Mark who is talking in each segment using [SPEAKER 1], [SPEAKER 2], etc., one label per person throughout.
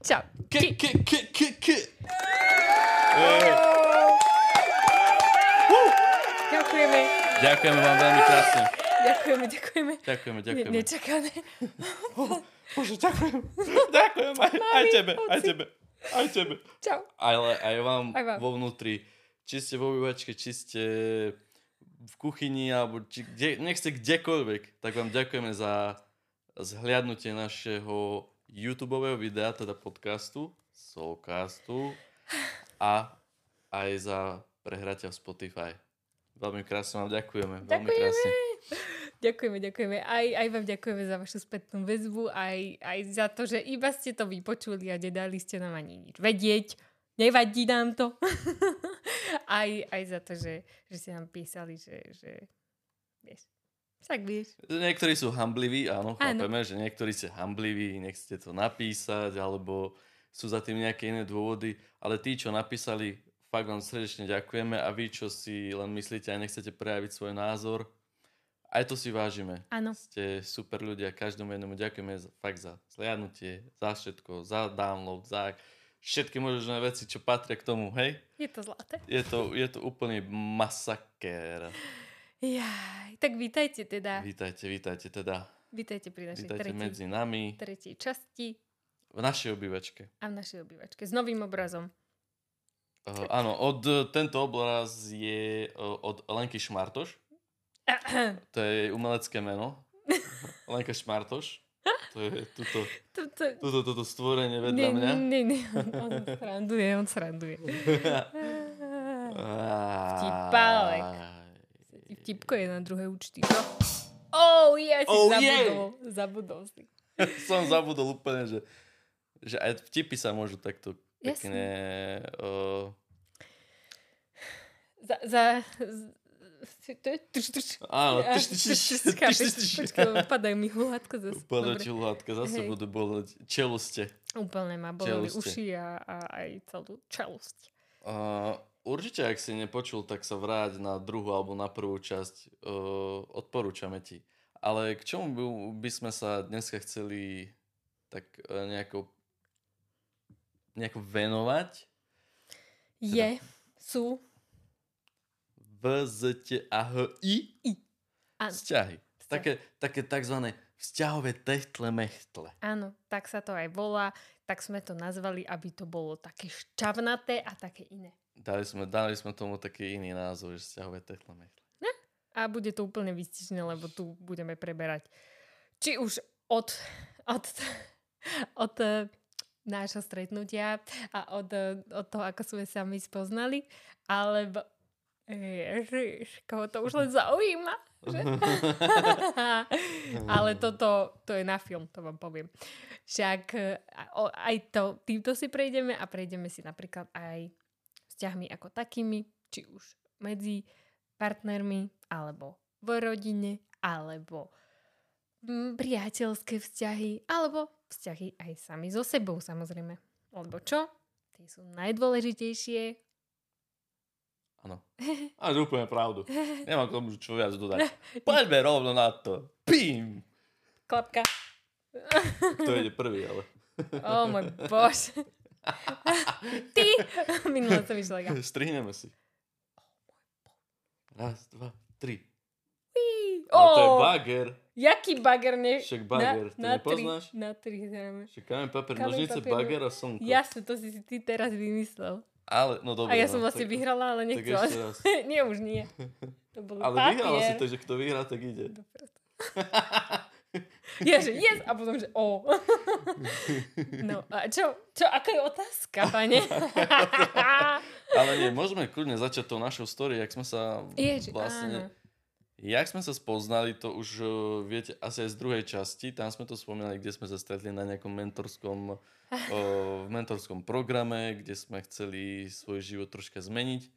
[SPEAKER 1] Čau.
[SPEAKER 2] K, k, k, k, k.
[SPEAKER 1] Ďakujeme.
[SPEAKER 2] Ďakujeme vám veľmi krásne.
[SPEAKER 1] Ďakujeme, ďakujeme.
[SPEAKER 2] Ďakujeme,
[SPEAKER 1] Ne,
[SPEAKER 2] ďakujeme.
[SPEAKER 1] nečakané.
[SPEAKER 2] Bože, ďakujem. Ďakujem aj, aj tebe, aj
[SPEAKER 1] oci.
[SPEAKER 2] tebe. Aj tebe.
[SPEAKER 1] Čau.
[SPEAKER 2] Ale aj vám,
[SPEAKER 1] Aj vám.
[SPEAKER 2] vo vnútri. Či ste vo obývačke, či ste v kuchyni, alebo či kde, nech ste kdekoľvek, tak vám ďakujeme za zhliadnutie našeho YouTube videa, teda podcastu, Soulcastu a aj za prehratia v Spotify. Veľmi krásne vám ďakujeme. Veľmi
[SPEAKER 1] Ďakujeme.
[SPEAKER 2] krásne.
[SPEAKER 1] Ďakujeme, ďakujeme. Aj, aj vám ďakujeme za vašu spätnú väzbu, aj, aj za to, že iba ste to vypočuli a nedali ste nám ani nič vedieť. Nevadí nám to. aj, aj za to, že, že ste nám písali, že, že vieš, však vieš.
[SPEAKER 2] Niektorí sú hambliví, áno,
[SPEAKER 1] Áno.
[SPEAKER 2] chápeme, že niektorí ste hambliví, nechcete to napísať, alebo sú za tým nejaké iné dôvody, ale tí, čo napísali, fakt vám srdečne ďakujeme a vy, čo si len myslíte a nechcete prejaviť svoj názor, aj to si vážime.
[SPEAKER 1] Áno.
[SPEAKER 2] Ste super ľudia, každému jednomu ďakujeme fakt za zliadnutie, za všetko, za download, za všetky možné veci, čo patria k tomu, hej?
[SPEAKER 1] Je to zlaté.
[SPEAKER 2] Je to, je to úplný masakér.
[SPEAKER 1] Jaj, tak vítajte teda.
[SPEAKER 2] Vítajte, vítajte teda.
[SPEAKER 1] Vítajte pri našej
[SPEAKER 2] Vítajte
[SPEAKER 1] tretej,
[SPEAKER 2] medzi nami.
[SPEAKER 1] tretej časti
[SPEAKER 2] V našej obývačke.
[SPEAKER 1] a v našej obývačke s novým obrazom.
[SPEAKER 2] Uh, áno, od, uh, tento obraz je uh, od Lenky Šmartoš. To je jej umelecké meno. Lenka Šmartoš. To je tuto,
[SPEAKER 1] To, to,
[SPEAKER 2] tuto, toto stvorenie vedľa
[SPEAKER 1] nie,
[SPEAKER 2] mňa.
[SPEAKER 1] nie, nie, on, on sranduje, on sranduje. Vtipálek. Vtipko je na druhé účty, čo? Oh, ja si
[SPEAKER 2] Oh,
[SPEAKER 1] zabudol. Zabudol si.
[SPEAKER 2] Som zabudol úplne, že, že aj vtipy sa môžu takto pekne... Uh,
[SPEAKER 1] Za, za, to je trš, trš.
[SPEAKER 2] áno, tyš,
[SPEAKER 1] trš,
[SPEAKER 2] tyš,
[SPEAKER 1] chápeš?
[SPEAKER 2] tyš, tyš.
[SPEAKER 1] Počkaj, padajú mi hľadko zase. Dobre.
[SPEAKER 2] ti hľadka, zase
[SPEAKER 1] Hej.
[SPEAKER 2] budú boleť čeluste.
[SPEAKER 1] Úplne ma boleli
[SPEAKER 2] Čeluste.
[SPEAKER 1] uši a, a aj celú čelosť.
[SPEAKER 2] Uh, určite, ak si nepočul, tak sa vráť na druhú alebo na prvú časť. Uh, odporúčame ti. Ale k čomu by, by sme sa dneska chceli tak uh, nejako, nejako venovať?
[SPEAKER 1] Je, sú,
[SPEAKER 2] V, Z, T, A, H, I?
[SPEAKER 1] áno,
[SPEAKER 2] Vzťahy. Také, také takzvané vzťahové techtle mechtle.
[SPEAKER 1] áno, tak sa to aj volá, tak sme to nazvali, aby to bolo také šťavnaté a také iné.
[SPEAKER 2] Dali sme, dali sme tomu taký iný názov, že vzťahové techtle mechtle.
[SPEAKER 1] A bude to úplne vystižné, lebo tu budeme preberať či už od, od, od eh, nášho stretnutia a od, eh, od toho, ako sme sa my spoznali, alebo Ježiš, koho to už len zaujíma. Že? Ale toto to je na film, to vám poviem. Však o- aj to, týmto si prejdeme a prejdeme si napríklad aj vzťahmi ako takými, či už medzi partnermi, alebo v rodine, alebo priateľské vzťahy, alebo vzťahy aj sami so sebou samozrejme. Lebo čo? Tie sú najdôležitejšie.
[SPEAKER 2] Áno. Máš úplne pravdu. Nemám k tomu čo viac dodať. Poďme rovno na to. Pím!
[SPEAKER 1] Klapka.
[SPEAKER 2] Kto ide prvý, ale...
[SPEAKER 1] O môj bož. Ty! Minule som išla ja.
[SPEAKER 2] Strihneme si. Raz, dva, tri.
[SPEAKER 1] Ó,
[SPEAKER 2] Ale to je bager.
[SPEAKER 1] Jaký bager? Ne...
[SPEAKER 2] Však bager,
[SPEAKER 1] na, tri,
[SPEAKER 2] nepoznáš?
[SPEAKER 1] na tri hráme.
[SPEAKER 2] Však kameň, papier,
[SPEAKER 1] Kameň,
[SPEAKER 2] nožnice,
[SPEAKER 1] papier,
[SPEAKER 2] bager a slnko.
[SPEAKER 1] Jasne, to si ty teraz vymyslel.
[SPEAKER 2] Ale, no dobre.
[SPEAKER 1] A ja
[SPEAKER 2] no,
[SPEAKER 1] som vlastne
[SPEAKER 2] tak-
[SPEAKER 1] vyhrala, ale
[SPEAKER 2] Tak
[SPEAKER 1] nechcela.
[SPEAKER 2] ešte raz.
[SPEAKER 1] nie, už nie. To bol
[SPEAKER 2] Ale
[SPEAKER 1] papier.
[SPEAKER 2] vyhrala si to, že kto vyhrá, tak ide.
[SPEAKER 1] Dobre. Ja, že yes, a potom, že o. No, a čo, čo, aká je otázka, pane?
[SPEAKER 2] Ale nie, môžeme kľudne začať tou našou story, jak sme sa
[SPEAKER 1] Ježi,
[SPEAKER 2] vlastne...
[SPEAKER 1] áno.
[SPEAKER 2] Jak sme sa spoznali, to už uh, viete asi aj z druhej časti. Tam sme to spomínali, kde sme sa stretli na nejakom mentorskom, uh, v mentorskom programe, kde sme chceli svoj život troška zmeniť.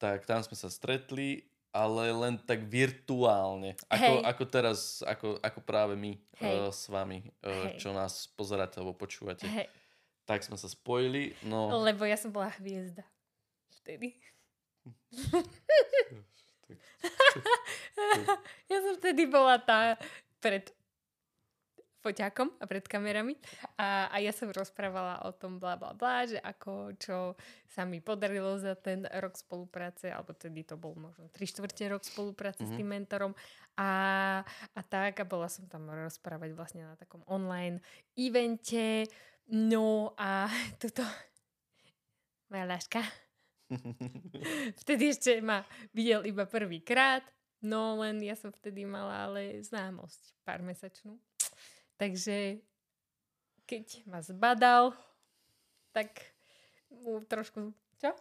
[SPEAKER 2] Tak tam sme sa stretli, ale len tak virtuálne. Ako,
[SPEAKER 1] Hej.
[SPEAKER 2] ako teraz, ako, ako práve my
[SPEAKER 1] Hej.
[SPEAKER 2] uh, s vami, uh,
[SPEAKER 1] Hej.
[SPEAKER 2] čo nás pozeráte alebo počúvate.
[SPEAKER 1] Hej,
[SPEAKER 2] Tak sme sa spojili. No,
[SPEAKER 1] lebo ja som bola hviezda. Vtedy. ja som vtedy bola tá pred foťákom a pred kamerami. A, a ja som rozprávala o tom bla bla bla, že ako, čo sa mi podarilo za ten rok spolupráce, alebo tedy to bol možno 3 štvrte rok spolupráce mm-hmm. s tým mentorom. A, a tak a bola som tam rozprávať vlastne na takom online evente. No a tuto moja láška. Vtedy ešte ma videl iba prvýkrát. No len ja som vtedy mala ale známosť pár mesačnú Takže keď ma zbadal, tak mu trošku... Čo?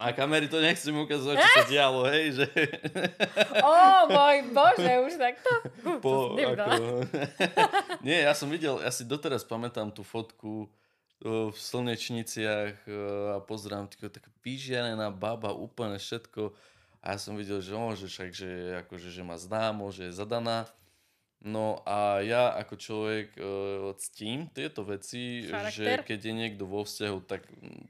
[SPEAKER 2] Na kamery to nechcem ukázať, čo sa dialo, hej, že...
[SPEAKER 1] Ó, môj bože, už takto?
[SPEAKER 2] Po, ako... Nie, ja som videl, ja si doteraz pamätám tú fotku v slnečniciach a pozerám taká vyžiarená baba, úplne všetko. A ja som videl, že, on, že však, že, akože, že má známo, že je zadaná. No a ja ako človek uh, ctím tieto veci, Charakter. že keď je niekto vo vzťahu, tak mm,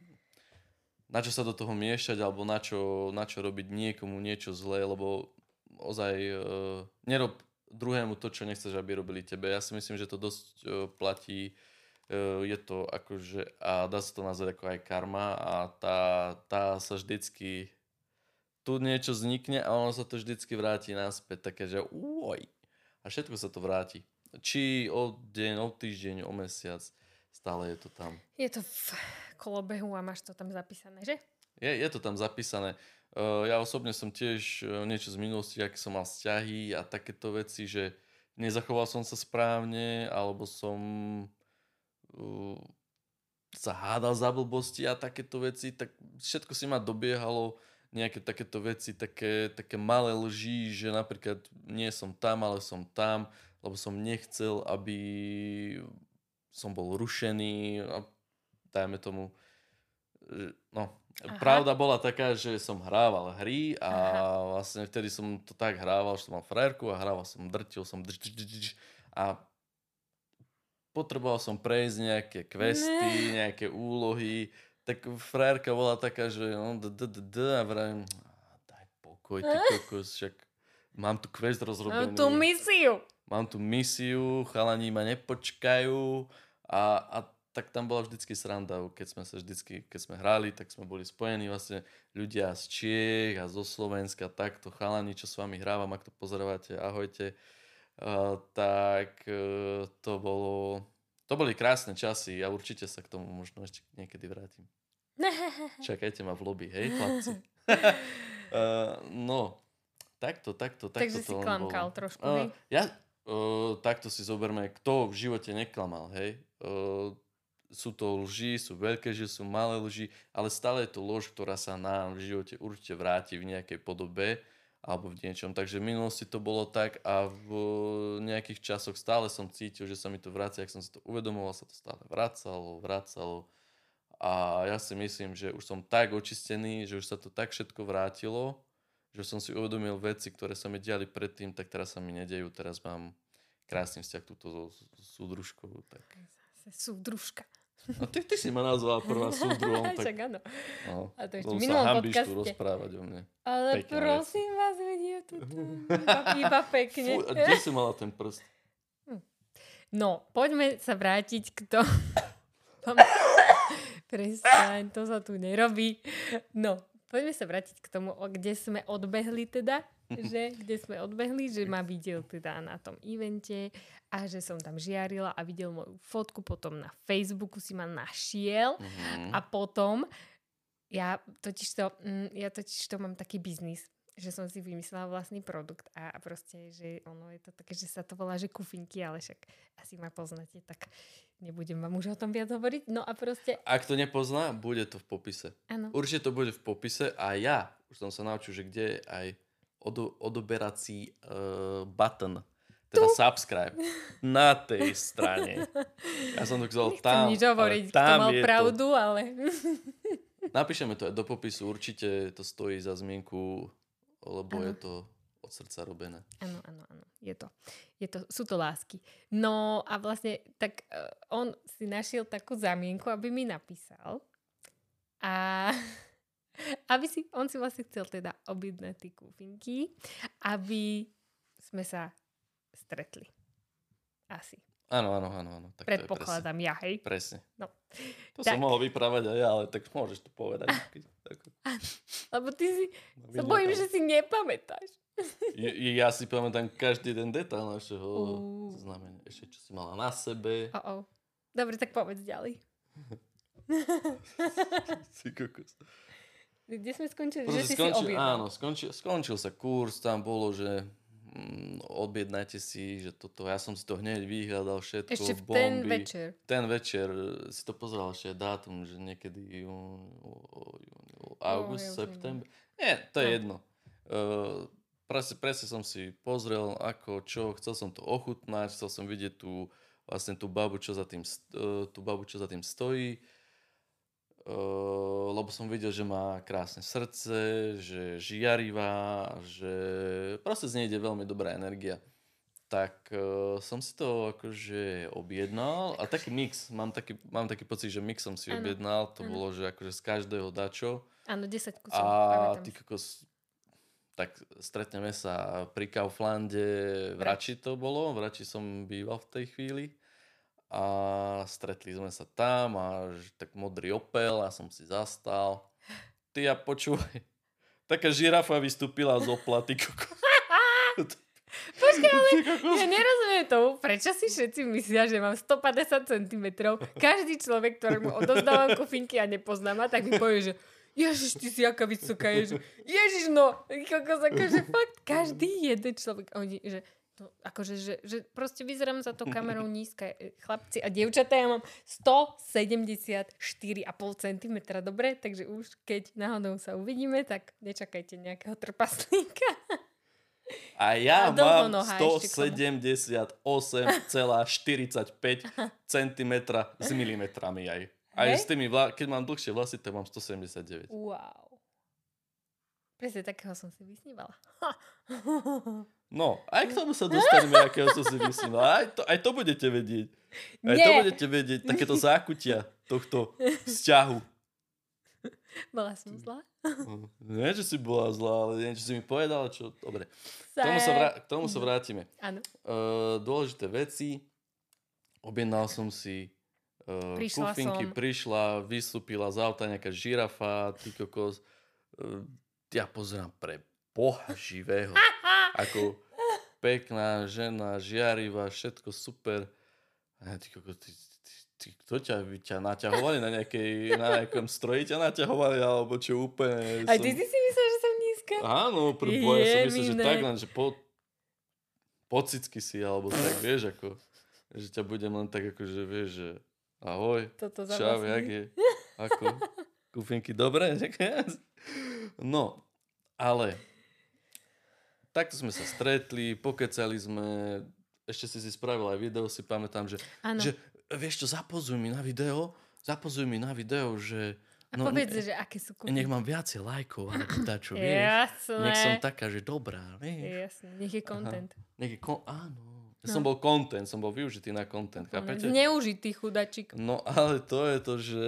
[SPEAKER 2] na čo sa do toho miešať alebo na čo, na čo robiť niekomu niečo zlé, lebo ozaj uh, nerob druhému to, čo nechceš, aby robili tebe. Ja si myslím, že to dosť uh, platí. Uh, je to akože, a dá sa to nazvať ako aj karma a tá, tá sa vždycky tu niečo vznikne a ono sa to vždycky vráti naspäť, také, že uoj, a všetko sa to vráti. Či o deň, o týždeň, o mesiac, stále je to tam.
[SPEAKER 1] Je to v kolobehu a máš to tam zapísané, že?
[SPEAKER 2] Je, je to tam zapísané. Uh, ja osobne som tiež uh, niečo z minulosti, aký som mal vzťahy a takéto veci, že nezachoval som sa správne, alebo som uh, sa hádal za blbosti a takéto veci, tak všetko si ma dobiehalo nejaké takéto veci, také, také malé lži, že napríklad nie som tam, ale som tam, lebo som nechcel, aby som bol rušený a dajme tomu, no, Aha. pravda bola taká, že som hrával hry a Aha. vlastne vtedy som to tak hrával, že som mal frérku a hrával som, drtil som drž, drž, drž, a potreboval som prejsť nejaké questy, nejaké úlohy, tak frárka bola taká, že no, d, d, d, d, a vravím, daj pokoj, ty kokos, však mám tu quest rozrobený.
[SPEAKER 1] Mám tu misiu.
[SPEAKER 2] Mám tu misiu, chalani ma nepočkajú a, a tak tam bola vždycky sranda, keď sme sa vždycky, keď sme hrali, tak sme boli spojení vlastne ľudia z Čiech a zo Slovenska, takto chalani, čo s vami hrávam, ak to pozerovate, ahojte. Uh, tak uh, to bolo, to boli krásne časy a určite sa k tomu možno ešte niekedy vrátim. Čakajte ma v lobby, hej, chlapci. uh, no, takto, takto, takto
[SPEAKER 1] Takže to si klamkal bolo. trošku, uh,
[SPEAKER 2] hej? Ja, uh, takto si zoberme, kto v živote neklamal, hej. Uh, sú to lži, sú veľké lži, sú malé lži, ale stále je to lož, ktorá sa nám v živote určite vráti v nejakej podobe alebo v niečom. Takže v minulosti to bolo tak a v nejakých časoch stále som cítil, že sa mi to vracia, ak som si to uvedomoval, sa to stále vracalo, vracalo a ja si myslím, že už som tak očistený, že už sa to tak všetko vrátilo, že som si uvedomil veci, ktoré sa mi diali predtým, tak teraz sa mi nedejú. Teraz mám krásny vzťah túto súdružkou. Tak.
[SPEAKER 1] Súdružka.
[SPEAKER 2] A ty, ty si ma nazval prvá súdruhom.
[SPEAKER 1] tak... Však áno.
[SPEAKER 2] No, a to ešte minulom podcaste. tu rozprávať o mne.
[SPEAKER 1] Ale Pekne prosím vec. vás, vedie tu iba, iba pekne.
[SPEAKER 2] Fú, a kde si mala ten prst?
[SPEAKER 1] No, poďme sa vrátiť k tomu. Prestaň, to sa tu nerobí. No, poďme sa vrátiť k tomu, kde sme odbehli teda, že, kde sme odbehli, že ma videl teda na tom evente a že som tam žiarila a videl moju fotku, potom na Facebooku si ma našiel mm-hmm. a potom ja totiž to, mm, ja totiž to mám taký biznis, že som si vymyslela vlastný produkt a proste, že ono je to také, že sa to volá, že kufinky, ale však asi ma poznáte, tak Nebudem vám už o tom viac hovoriť. No a proste...
[SPEAKER 2] Ak to nepozná, bude to v popise.
[SPEAKER 1] Áno.
[SPEAKER 2] Určite to bude v popise a ja už som sa naučil, že kde je aj odo, odoberací uh, button, teda tu? subscribe, na tej strane. Ja som to chcel tam.
[SPEAKER 1] nič hovoriť, tam kto mal pravdu, to. ale...
[SPEAKER 2] Napíšeme to aj do popisu, určite to stojí za zmienku, lebo ano. je to od srdca robené.
[SPEAKER 1] Áno, áno, áno. Je to. Je to. Sú to lásky. No a vlastne tak uh, on si našiel takú zamienku, aby mi napísal. A aby si, on si vlastne chcel teda objednať tie kúfinky, aby sme sa stretli. Asi.
[SPEAKER 2] Áno, áno, áno. áno. Tak
[SPEAKER 1] Predpokladám ja, hej.
[SPEAKER 2] Presne.
[SPEAKER 1] No.
[SPEAKER 2] To
[SPEAKER 1] Tak.
[SPEAKER 2] som mohol vyprávať aj ja, ale tak môžeš to povedať. Ako-
[SPEAKER 1] Lebo ty si,
[SPEAKER 2] no,
[SPEAKER 1] sa bojím, že si nepamätáš.
[SPEAKER 2] Je- Ja si pamätám každý ten detail našeho
[SPEAKER 1] Ú.
[SPEAKER 2] znamenia. Ešte čo si mala na sebe.
[SPEAKER 1] Oh, oh. Dobre, tak povedz ďalej.
[SPEAKER 2] Si kokos.
[SPEAKER 1] Kde sme skončili?
[SPEAKER 2] Proste
[SPEAKER 1] že si
[SPEAKER 2] skončil,
[SPEAKER 1] si objednal.
[SPEAKER 2] áno, skončil, skončil sa kurz, tam bolo, že mm, objednajte si, že toto, ja som si to hneď vyhľadal všetko,
[SPEAKER 1] Ešte v
[SPEAKER 2] bomby.
[SPEAKER 1] ten večer.
[SPEAKER 2] Ten večer e, si to pozeral ešte dátum, že niekedy jún, jún, august,
[SPEAKER 1] ja už
[SPEAKER 2] september. Nie, to je
[SPEAKER 1] No.
[SPEAKER 2] jedno. Uh, presne, presne som si pozrel, ako, čo, chcel som to ochutnať, chcel som vidieť tú, vlastne tú babu, čo za tým, uh, tú babu, čo za tým stojí. Lebo som videl, že má krásne srdce, že je žiarivá, že proste z nej ide veľmi dobrá energia. Tak uh, som si to akože objednal. A taký mix, mám taký, mám taký pocit, že mix som si
[SPEAKER 1] Áno,
[SPEAKER 2] objednal, to
[SPEAKER 1] áno.
[SPEAKER 2] bolo, že akože z každého dačo.
[SPEAKER 1] Áno, 10 kusov.
[SPEAKER 2] a ty kokos, tak stretneme sa pri Kauflande, v Rači to bolo, v Rači som býval v tej chvíli a stretli sme sa tam a tak modrý Opel a som si zastal. Ty ja počúvaj, taká žirafa vystúpila z Opla, ty.
[SPEAKER 1] Počkaj, ale ja nerozumiem tomu, prečo si všetci myslia, že mám 150 cm. Každý človek, ktorému odozdávam kufinky a nepoznám ma, tak mi povie, že Ježiš, ty si aká vysoká, ježiš. Ježiš, no, kokos, akože fakt, každý jeden človek, oni, že, to, akože, že, že proste vyzerám za tou kamerou nízka. E, Chlapci a dievčatá, ja mám 174,5 cm, dobre? Takže už keď náhodou sa uvidíme, tak nečakajte nejakého trpaslíka.
[SPEAKER 2] A ja
[SPEAKER 1] A
[SPEAKER 2] mám
[SPEAKER 1] noha ešte k tomu.
[SPEAKER 2] 178,45 cm s milimetrami aj. Aj
[SPEAKER 1] Hej?
[SPEAKER 2] s tými, vla- keď mám dlhšie vlasy, tak mám 179.
[SPEAKER 1] Wow. Presne takého som si vysnívala.
[SPEAKER 2] No, aj k tomu sa dostaneme, akého som si vysníval. Aj to, aj to budete vedieť. Aj to
[SPEAKER 1] Nie.
[SPEAKER 2] budete vedieť, takéto zákutia tohto vzťahu.
[SPEAKER 1] Bola som zlá?
[SPEAKER 2] Hm, Nie, že si bola zlá, ale nie, že si mi povedala, čo... Dobre, k tomu sa, vrá- k tomu sa vrátime.
[SPEAKER 1] Áno.
[SPEAKER 2] Uh, dôležité veci. Objednal som si uh,
[SPEAKER 1] Prišla
[SPEAKER 2] kufinky,
[SPEAKER 1] som.
[SPEAKER 2] prišla, vystúpila z auta nejaká žirafa, ty kokos. Uh, ja pozerám pre boha živého. Ako pekná žena, žiarivá, všetko super. A ja, ty ty, ty, ty, kto ťa, ťa naťahovali na, nejakej, na nejakom stroji ťa naťahovali, alebo čo úplne...
[SPEAKER 1] Aj ty si si myslel, že som nízka?
[SPEAKER 2] Áno, pre boja som myslel, že
[SPEAKER 1] Jemine.
[SPEAKER 2] tak len, že po, pocicky si, alebo tak, vieš, ako, že ťa budem len tak, ako, že vieš, že ahoj,
[SPEAKER 1] Toto
[SPEAKER 2] čau, jak je, ako, kufinky, dobre, no, ale, takto sme sa stretli, pokecali sme, ešte si si spravil aj video, si pamätám, že,
[SPEAKER 1] Áno.
[SPEAKER 2] že vieš čo, zapozuj mi na video, zapozuj mi na video, že,
[SPEAKER 1] A
[SPEAKER 2] no,
[SPEAKER 1] povedz,
[SPEAKER 2] ne-
[SPEAKER 1] že aké sú
[SPEAKER 2] nech
[SPEAKER 1] kuchyne.
[SPEAKER 2] mám viacej lajkov, alebo dačo, vieš.
[SPEAKER 1] Jasné.
[SPEAKER 2] Nech som taká, že dobrá, vieš.
[SPEAKER 1] Jasné, nech je content.
[SPEAKER 2] Nech je kon- áno. Ja
[SPEAKER 1] No.
[SPEAKER 2] som bol content, som bol využitý na content, chápete?
[SPEAKER 1] Zneužitý chudačik.
[SPEAKER 2] No ale to je to, že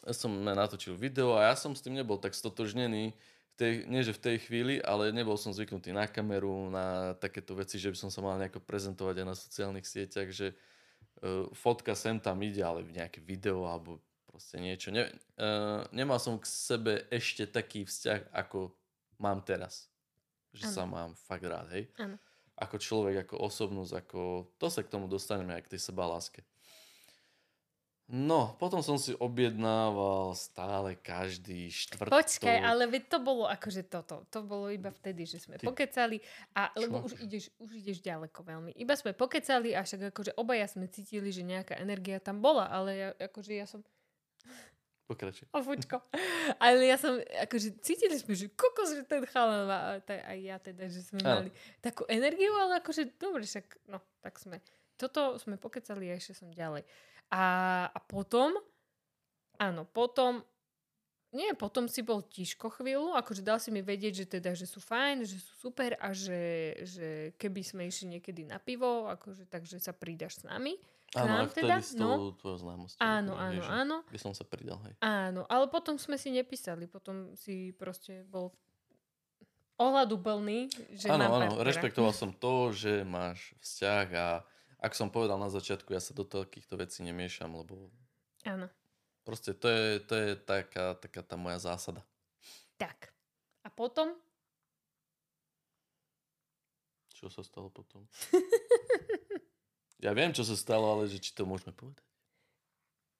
[SPEAKER 2] ja som natočil video a ja som s tým nebol tak stotožnený, tej, nie že v tej chvíli, ale nebol som zvyknutý na kameru, na takéto veci, že by som sa mal nejako prezentovať aj na sociálnych sieťach, že uh, fotka sem tam ide, ale nejaké video alebo proste niečo. Ne, uh, nemal som k sebe ešte taký vzťah, ako mám teraz. Že
[SPEAKER 1] Áno.
[SPEAKER 2] sa mám fakt rád, hej?
[SPEAKER 1] Áno.
[SPEAKER 2] Ako človek, ako osobnosť, ako... To sa k tomu dostaneme aj k tej sebaláske. No, potom som si objednával stále každý štvrtok.
[SPEAKER 1] Počkaj, ale veď to bolo akože toto. To bolo iba vtedy, že sme
[SPEAKER 2] Ty-
[SPEAKER 1] pokecali. A, lebo
[SPEAKER 2] Čo?
[SPEAKER 1] už ideš, už ideš ďaleko veľmi. Iba sme pokecali a však akože obaja sme cítili, že nejaká energia tam bola, ale ja, akože ja som...
[SPEAKER 2] Pokračuj.
[SPEAKER 1] O, fučko. Ale ja som, akože cítili sme, že kokos, že ten chalan má, a ja teda, že sme mali takú energiu, ale akože dobre, však, no, tak sme. Toto sme pokecali a ešte som ďalej. A, a potom, áno, potom, nie, potom si bol tiško chvíľu, akože dal si mi vedieť, že teda, že sú fajn, že sú super a že, že keby sme išli niekedy na pivo, akože takže sa pridaš s nami. K
[SPEAKER 2] Áno,
[SPEAKER 1] nám teda,
[SPEAKER 2] s
[SPEAKER 1] no.
[SPEAKER 2] tvojou známosťou.
[SPEAKER 1] Áno, áno,
[SPEAKER 2] vieš,
[SPEAKER 1] áno.
[SPEAKER 2] By som sa pridal, hej.
[SPEAKER 1] Áno, ale potom sme si nepísali, potom si proste bol ohľaduplný, že
[SPEAKER 2] áno, áno,
[SPEAKER 1] partnera.
[SPEAKER 2] rešpektoval som to, že máš vzťah a ak som povedal na začiatku, ja sa do takýchto vecí nemiešam, lebo
[SPEAKER 1] Áno,
[SPEAKER 2] proste to je, to je taká, taká tá moja zásada.
[SPEAKER 1] tak. A potom?
[SPEAKER 2] Čo sa stalo potom? ja viem, čo sa stalo, ale že či to môžeme povedať.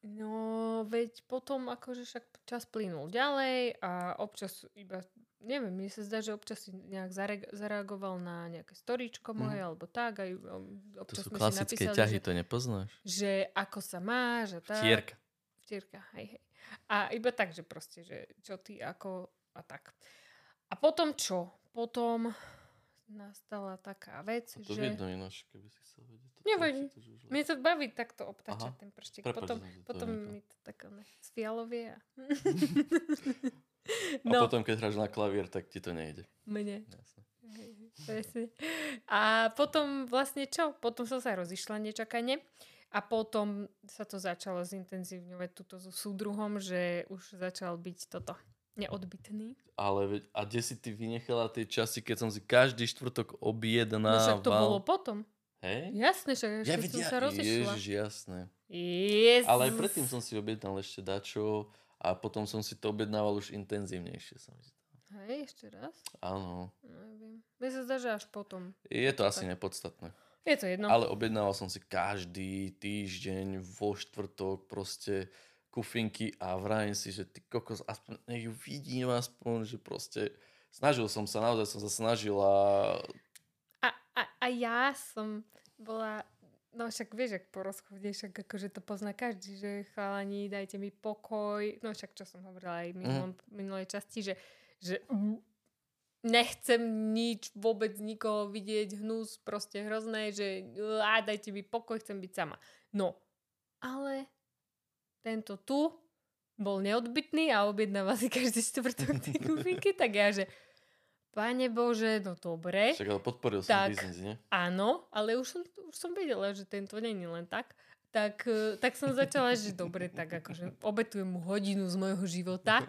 [SPEAKER 1] No, veď potom akože však čas plynul ďalej a občas iba, neviem, mne sa zdá, že občas si nejak zare- zareagoval na nejaké storíčko moje,
[SPEAKER 2] Mhm.
[SPEAKER 1] alebo tak, aj um,
[SPEAKER 2] To
[SPEAKER 1] občas
[SPEAKER 2] sú klasické
[SPEAKER 1] napísali,
[SPEAKER 2] ťahy,
[SPEAKER 1] že,
[SPEAKER 2] to nepoznáš?
[SPEAKER 1] že ako sa máš a tak.
[SPEAKER 2] Tierka.
[SPEAKER 1] Vtierka, hej, hej. A iba tak, že proste, že čo ty, ako a tak. A potom čo? Potom nastala taká vec,
[SPEAKER 2] A to
[SPEAKER 1] že...
[SPEAKER 2] vidno ináč, keby si chcel vedieť. To
[SPEAKER 1] Nevadí.
[SPEAKER 2] to už
[SPEAKER 1] Mne to baví takto obtačať
[SPEAKER 2] Aha.
[SPEAKER 1] ten prštek.
[SPEAKER 2] Prepáč,
[SPEAKER 1] potom
[SPEAKER 2] to
[SPEAKER 1] potom
[SPEAKER 2] vynechal.
[SPEAKER 1] mi to tak ono sfialovie a...
[SPEAKER 2] A
[SPEAKER 1] no,
[SPEAKER 2] potom, keď hráš na klavír, tak ti to nejde.
[SPEAKER 1] mne.
[SPEAKER 2] Jasne.
[SPEAKER 1] Presne. A potom vlastne čo? Potom som sa rozišla nečakane a potom sa to začalo zintenzívňovať túto so súdruhom, že už začal byť toto neodbitný.
[SPEAKER 2] Ale a kde si ty vynechala tie časy, keď som si každý štvrtok
[SPEAKER 1] No
[SPEAKER 2] objednával?
[SPEAKER 1] však to bolo potom.
[SPEAKER 2] Hej?
[SPEAKER 1] Jasné, že
[SPEAKER 2] Ja
[SPEAKER 1] som
[SPEAKER 2] vidia,
[SPEAKER 1] sa rozišla.
[SPEAKER 2] Ježiš, jasné.
[SPEAKER 1] Yes.
[SPEAKER 2] Ale aj predtým som si objednal ešte dačo a potom som si to objednával už intenzívnejšie. Zdá.
[SPEAKER 1] Hej, ešte raz?
[SPEAKER 2] Áno,
[SPEAKER 1] Neviem. Mne sa zdá, že až potom.
[SPEAKER 2] je to asi nepodstatné.
[SPEAKER 1] Je to jedno.
[SPEAKER 2] Ale objednával som si každý týždeň vo štvrtok proste kufinky a vrajím si, že ty kokos, aspoň nech ju vidím aspoň, že proste snažil som sa, naozaj som sa snažil a
[SPEAKER 1] A, a, a ja som bola, no však vieš, ak po rozchode, však akože to pozná každý, že chalani, dajte mi pokoj, no však čo som hovorila aj v minulom, minulej časti, že, že mm, nechcem nič, vôbec nikoho vidieť, hnus, proste hrozné, že á, dajte mi pokoj, chcem byť sama. No, ale tento tu bol neodbitný a objednáva si každý štvrtok tie kufinky, tak ja, že Pane Bože, no dobre.
[SPEAKER 2] však ale podporil som
[SPEAKER 1] Tak.
[SPEAKER 2] biznis, nie?
[SPEAKER 1] Áno, ale už som, už som vedela, že tento není len tak. Tak, eh, tak som začala, že dobre, tak akože obetujem mu hodinu z môjho života.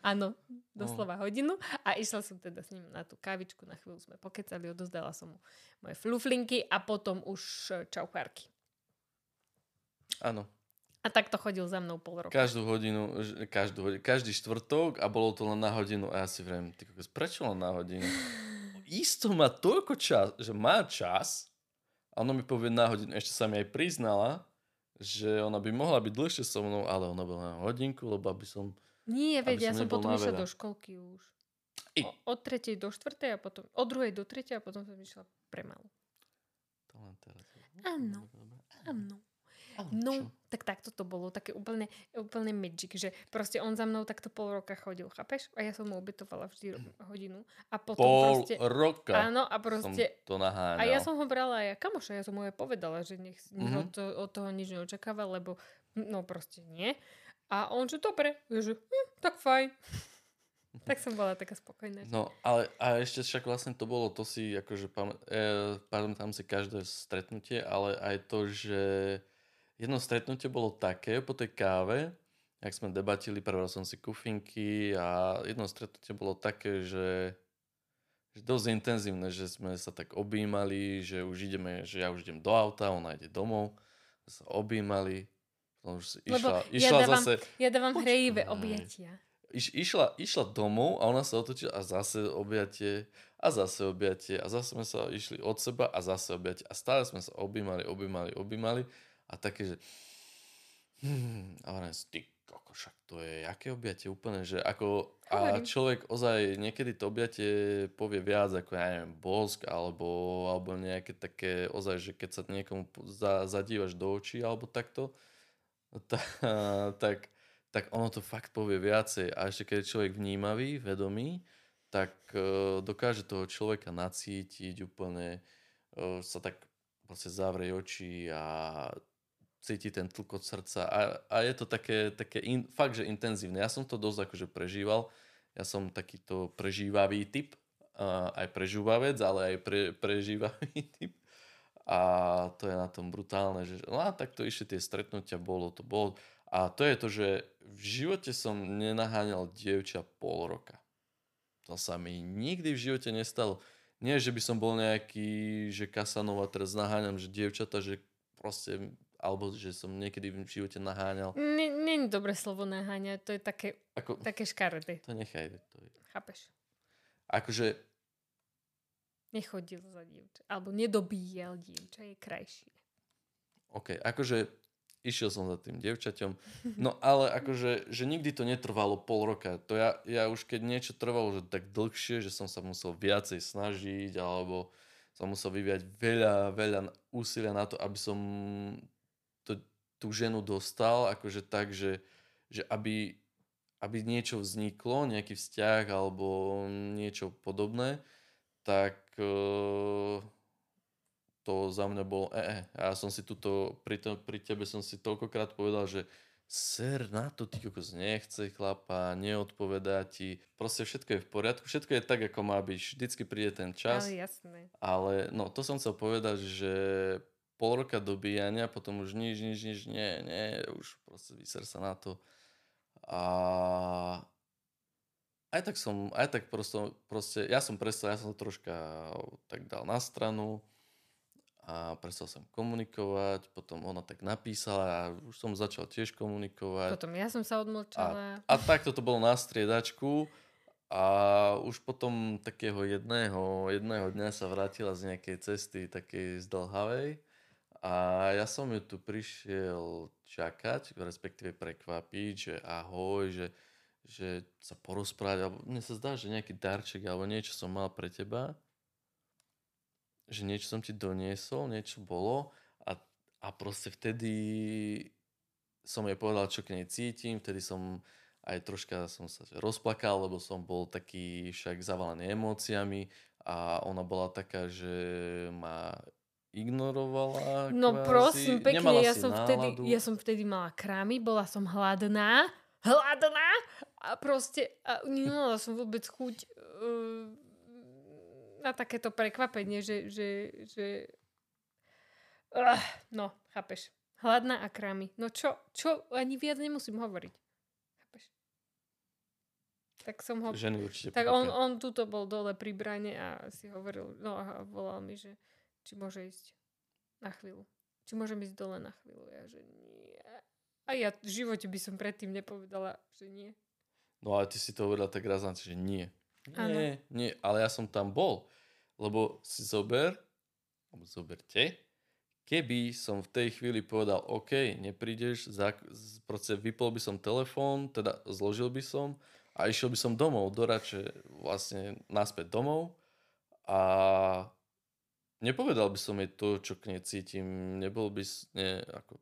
[SPEAKER 1] Áno, doslova hodinu. A išla som teda s ním na tú kávičku, na chvíľu sme pokecali, odozdala som mu moje fluflinky a potom už eh, čauchárky.
[SPEAKER 2] Áno.
[SPEAKER 1] A takto chodil za mnou pol roka.
[SPEAKER 2] Každú hodinu, každú hodinu, každý štvrtok a bolo to len na hodinu a ja si vrem, ty kokos, prečo len na hodinu? Isto má toľko čas, že má čas a ona mi povie na hodinu. Ešte sa mi aj priznala, že ona by mohla byť dlhšie so mnou, ale ona bola na hodinku, lebo aby som...
[SPEAKER 1] Nie, veď ja
[SPEAKER 2] som
[SPEAKER 1] potom išla do školky už.
[SPEAKER 2] I-
[SPEAKER 1] O, od tretej do štvrtej a potom, od druhej do tretej a potom som išla premalu.
[SPEAKER 2] To len teraz.
[SPEAKER 1] Áno. Áno.
[SPEAKER 2] Ale
[SPEAKER 1] No,
[SPEAKER 2] čo?
[SPEAKER 1] tak takto to bolo, také úplne, úplne magic, že proste on za mnou takto pol roka chodil, chápeš? A ja som mu obetovala vždy ro- hodinu. A potom
[SPEAKER 2] Pol
[SPEAKER 1] proste...
[SPEAKER 2] roka
[SPEAKER 1] Áno, a
[SPEAKER 2] som
[SPEAKER 1] proste...
[SPEAKER 2] to naháňal.
[SPEAKER 1] A ja som ho brala aj kamoša, ja som mu aj povedala, že nech,
[SPEAKER 2] Mhm.
[SPEAKER 1] od, to, od toho nič neočakáva, lebo no proste nie. A on, že dobre, ja, že hm, tak fajn. tak som bola taká spokojná.
[SPEAKER 2] No, ale a ešte však vlastne to bolo, to si akože pam, e, pamätám si každé stretnutie, ale aj to, že jedno stretnutie bolo také po tej káve, jak sme debatili, prebral som si kufinky a jedno stretnutie bolo také, že, že dosť intenzívne, že sme sa tak objímali, že už ideme, že ja už idem do auta, ona ide domov, sa objímali, potom už si
[SPEAKER 1] Lebo
[SPEAKER 2] išla,
[SPEAKER 1] ja
[SPEAKER 2] išla
[SPEAKER 1] dávam-
[SPEAKER 2] zase,
[SPEAKER 1] Ja dávam hrejivé objatia.
[SPEAKER 2] iš, išla, išla domov a ona sa otočila a zase objatie a zase objatie a zase sme sa išli od seba a zase objatie. A stále sme sa objímali, objímali, objímali a také, že hmm, a hovorím si, ty koko, však to je jaké objatie? Úplne, že ako a človek ozaj niekedy to objatie povie viac ako ja neviem, bosk alebo, alebo nejaké také ozaj, že keď sa niekomu za, zadívaš do očí alebo takto, tá, tak, tak ono to fakt povie viacej. A ešte keď je človek vnímavý, vedomý, tak uh, dokáže toho človeka nacítiť úplne, uh, sa tak proste zavrie oči a cíti ten tlkot srdca a, a je to také, také in, fakt, že intenzívne. Ja som to dosť akože prežíval. Ja som takýto prežívavý typ, uh, aj prežúvavec, ale aj pre, prežívavý typ. A to je na tom brutálne, že no a takto išli tie stretnutia, bolo to, bolo. A to je to, že v živote som nenaháňal dievča pol roka. to sa mi nikdy v živote nestalo. Nie, že by som bol nejaký, že Kasanova teraz naháňam, že dievčata, že proste, alebo že som niekedy v živote naháňal.
[SPEAKER 1] Není dobré slovo naháňať, to je také, Ako, také škaredé.
[SPEAKER 2] To nechaj. To je.
[SPEAKER 1] Chápeš?
[SPEAKER 2] Akože...
[SPEAKER 1] Nechodil za dievča, alebo nedobíjal dievča, je krajšie.
[SPEAKER 2] OK, akože išiel som za tým dievčaťom. No ale akože, že nikdy to netrvalo pol roka. To ja, ja už keď niečo trvalo že tak dlhšie, že som sa musel viacej snažiť, alebo som musel vyviať veľa, veľa úsilia na to, aby som tú ženu dostal, akože tak, že, že aby, aby niečo vzniklo, nejaký vzťah alebo niečo podobné, tak uh, to za mňa bolo e, e. Ja som si tuto, pri, to, pri tebe som si toľkokrát povedal, že ser na to ty kokos nechce chlapa, neodpovedá ti. Proste všetko je v poriadku, všetko je tak, ako má byť. Vždycky príde ten čas.
[SPEAKER 1] Ale jasné.
[SPEAKER 2] Ale no, to som chcel povedať, že pol roka dobíjania, potom už nič, nič, nič, nie, nie, už proste vyser sa na to. A aj tak som, aj tak proste, proste ja som prestal, ja som to troška tak dal na stranu a prestal som komunikovať, potom ona tak napísala a už som začal tiež komunikovať.
[SPEAKER 1] Potom ja som sa odmlčala.
[SPEAKER 2] A, a takto to bolo na striedačku a už potom takého jedného, jedného dňa sa vrátila z nejakej cesty takej zdlhavej a ja som ju tu prišiel čakať, respektíve prekvapiť, že ahoj, že, že sa porozprávať, alebo mne sa zdá, že nejaký darček alebo niečo som mal pre teba. Že niečo som ti doniesol, niečo bolo a, a proste vtedy som jej povedal, čo k nej cítim, vtedy som aj troška som sa rozplakal, lebo som bol taký však zavalený emóciami a ona bola taká, že ma ignorovala.
[SPEAKER 1] No kvázi. prosím, pekne, ja som, vtedy, ja som vtedy mala krámy, bola som hladná, hladná a proste a nemala som vôbec chuť uh, na takéto prekvapenie, že, že, že... Uh, no, chápeš. Hladná a krámy. No čo, čo, ani viac nemusím hovoriť. Tak som ho...
[SPEAKER 2] Ženy určite
[SPEAKER 1] Tak on, on tuto bol dole pri brane a si hovoril, no a volal mi, že či môže ísť na chvíľu. Či môžem ísť dole na chvíľu. Ja, že nie. A ja v živote by som predtým nepovedala, že nie.
[SPEAKER 2] No ale ty si to hovorila tak razance, že nie. Nie, ano. nie, ale ja som tam bol. Lebo si zober, alebo zoberte, keby som v tej chvíli povedal, OK, neprídeš, proste vypol by som telefón, teda zložil by som a išiel by som domov, do Rače, vlastne naspäť domov a nepovedal by som jej to, čo k nej cítim, nebol by, ne, ako,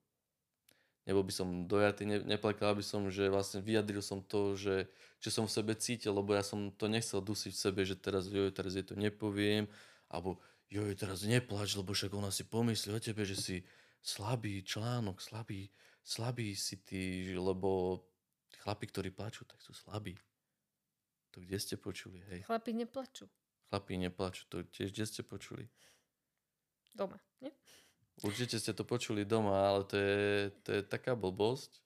[SPEAKER 2] nebol by som dojatý, ne, neplakal by som, že vlastne vyjadril som to, že čo som v sebe cítil, lebo ja som to nechcel dusiť v sebe, že teraz, joj, teraz je to nepoviem, alebo joj, teraz neplač, lebo však ona si pomyslí o tebe, že si slabý článok, slabý, slabý si ty, lebo chlapi, ktorí plačú, tak sú slabí. To kde ste počuli, hej?
[SPEAKER 1] Chlapi neplačú.
[SPEAKER 2] Chlapi neplačú, to tiež kde ste počuli?
[SPEAKER 1] Doma, nie?
[SPEAKER 2] Určite ste to počuli doma, ale to je, to je taká blbosť,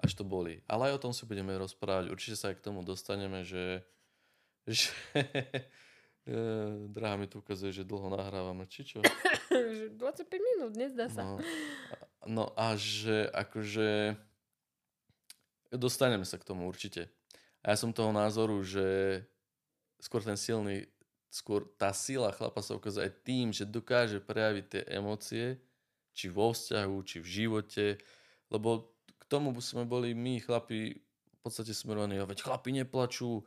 [SPEAKER 2] až to boli. Ale aj o tom si budeme rozprávať. Určite sa aj k tomu dostaneme, že, že drahá mi tu ukazuje, že dlho nahrávame, či čo?
[SPEAKER 1] 25 minút, nezdá sa.
[SPEAKER 2] No, no a že akože dostaneme sa k tomu určite. A ja som toho názoru, že skôr ten silný, skôr tá sila chlapa sa ukazuje aj tým, že dokáže prejaviť tie emócie, či vo vzťahu, či v živote, lebo tomu sme boli my, chlapi, v podstate smerovaní, a veď chlapi neplačú,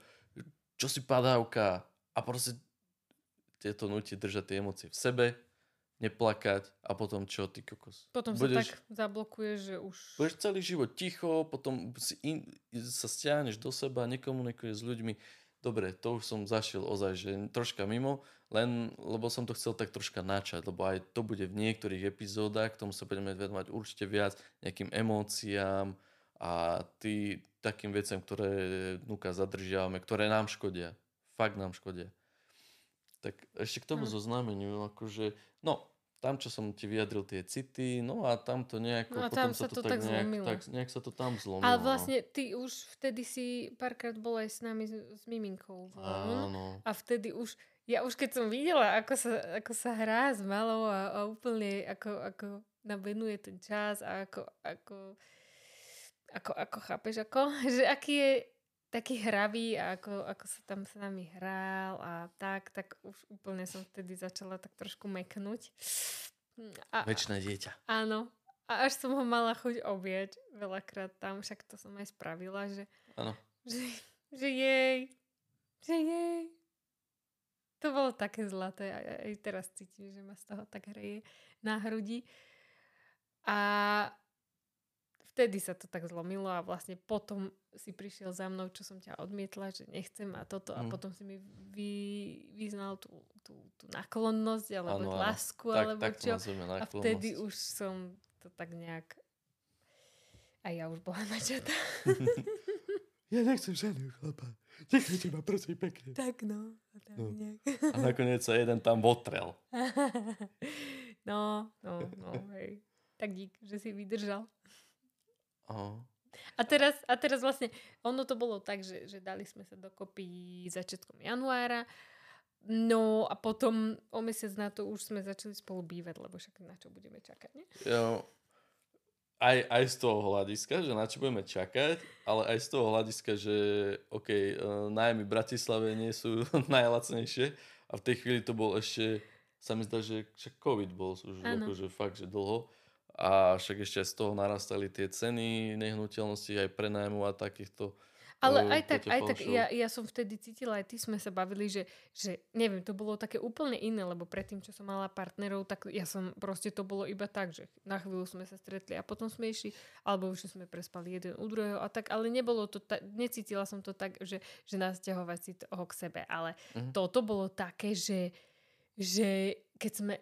[SPEAKER 2] čo si padávka. A proste tieto nutí držať tie emócie v sebe, neplakať a potom čo, ty kokos?
[SPEAKER 1] Potom budeš, sa tak zablokuješ, že už...
[SPEAKER 2] Budeš celý život ticho, potom si in, sa stiahneš do seba, nekomunikuješ s ľuďmi. Dobre, to už som zašiel ozaj, že troška mimo, len lebo som to chcel tak troška načať, lebo aj to bude v niektorých epizódach, k tomu sa budeme venovať určite viac, nejakým emóciám a tý, takým veciam, ktoré nuka zadržiavame, ktoré nám škodia. Fakt nám škodia. Tak ešte k tomu hm. zoznámeniu, akože, no, tam, čo som ti vyjadril tie city, no a tam to nejako,
[SPEAKER 1] No a
[SPEAKER 2] potom
[SPEAKER 1] tam
[SPEAKER 2] sa
[SPEAKER 1] sa
[SPEAKER 2] to,
[SPEAKER 1] to
[SPEAKER 2] tak,
[SPEAKER 1] tak
[SPEAKER 2] nejak,
[SPEAKER 1] zlomilo.
[SPEAKER 2] tak, nejak sa to tam zlomilo.
[SPEAKER 1] Ale
[SPEAKER 2] no.
[SPEAKER 1] vlastne ty už vtedy si párkrát bol aj s nami s, s Miminkou.
[SPEAKER 2] Áno.
[SPEAKER 1] A vtedy už, ja už keď som videla, ako sa, ako sa hrá s malou a, a úplne ako, ako nám venuje ten čas a ako, ako, ako, ako chápeš, ako, že aký je taký hravý a ako, ako sa tam s nami hral a tak, tak už úplne som vtedy začala tak trošku meknúť. A,
[SPEAKER 2] Večné dieťa.
[SPEAKER 1] áno. A až som ho mala chuť objať veľakrát tam, však to som aj spravila, že,
[SPEAKER 2] Áno.
[SPEAKER 1] že, že jej, že jej. To bolo také zlaté. Aj, aj teraz cítim, že ma z toho tak hreje na hrudi. A vtedy sa to tak zlomilo a vlastne potom si prišiel za mnou, čo som ťa odmietla, že nechcem a toto a
[SPEAKER 2] Mm.
[SPEAKER 1] potom si mi vy, vyznal tú, tú, tú náklonnosť alebo
[SPEAKER 2] áno.
[SPEAKER 1] lásku
[SPEAKER 2] Tak,
[SPEAKER 1] alebo
[SPEAKER 2] tak
[SPEAKER 1] čo.
[SPEAKER 2] nazveme
[SPEAKER 1] A vtedy už som to tak nejak... A ja už bola načatá.
[SPEAKER 2] Ja nechcem žiadneho chlapa. Nechajte ma prosím pekne.
[SPEAKER 1] tak no. Tak
[SPEAKER 2] No.
[SPEAKER 1] nejak.
[SPEAKER 2] A nakoniec sa jeden tam votrel.
[SPEAKER 1] no, no, no, hej. Tak dík, že si vydržal.
[SPEAKER 2] Aha.
[SPEAKER 1] A teraz, a teraz vlastne, ono to bolo tak, že, že dali sme sa dokopy začiatkom januára, no a potom o mesiac na to už sme začali spolu bývať, lebo však na čo budeme čakať, nie?
[SPEAKER 2] Jo, aj, aj z toho hľadiska, že na čo budeme čakať, ale aj z toho hľadiska, že OK, uh, nájmy v Bratislave nie sú najlacnejšie. A v tej chvíli to bol ešte, sa mi zdá, že však COVID bol už akože fakt, že dlho a však ešte aj z toho narastali tie ceny nehnuteľnosti aj prenájmu a takýchto
[SPEAKER 1] Ale
[SPEAKER 2] eh,
[SPEAKER 1] aj tak, aj tak, ja, ja som vtedy cítila, aj ty sme sa bavili, že, že neviem, to bolo také úplne iné, lebo predtým, čo som mala partnerov, tak ja som, proste to bolo iba tak, že na chvíľu sme sa stretli a potom sme išli, alebo že sme prespali jeden u druhého a tak, ale nebolo to, ta, necítila som to tak, že, že nasťahovať si toho k sebe, ale
[SPEAKER 2] Mhm.
[SPEAKER 1] toto bolo také, že, že keď sme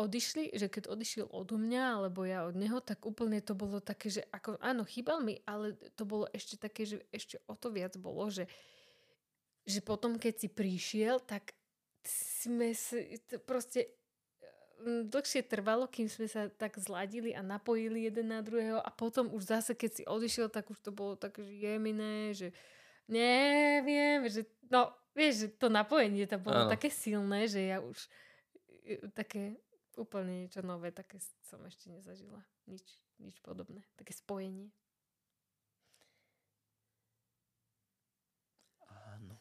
[SPEAKER 1] odišli, že keď odišiel odo mňa, alebo ja od neho, tak úplne to bolo také, že ako, áno, chýbal mi, ale to bolo ešte také, že ešte o to viac bolo, že, že potom, keď si prišiel, tak sme si, to proste mm, dlhšie trvalo, kým sme sa tak zladili a napojili jeden na druhého a potom už zase, keď si odišiel, tak už to bolo také, že jemné, že neviem, že no, vieš, že to napojenie tam bolo
[SPEAKER 2] Áno.
[SPEAKER 1] také silné, že ja už e, také úplne niečo nové, také som ešte nezažila. Nič, nič podobné. Také spojenie.
[SPEAKER 2] Áno.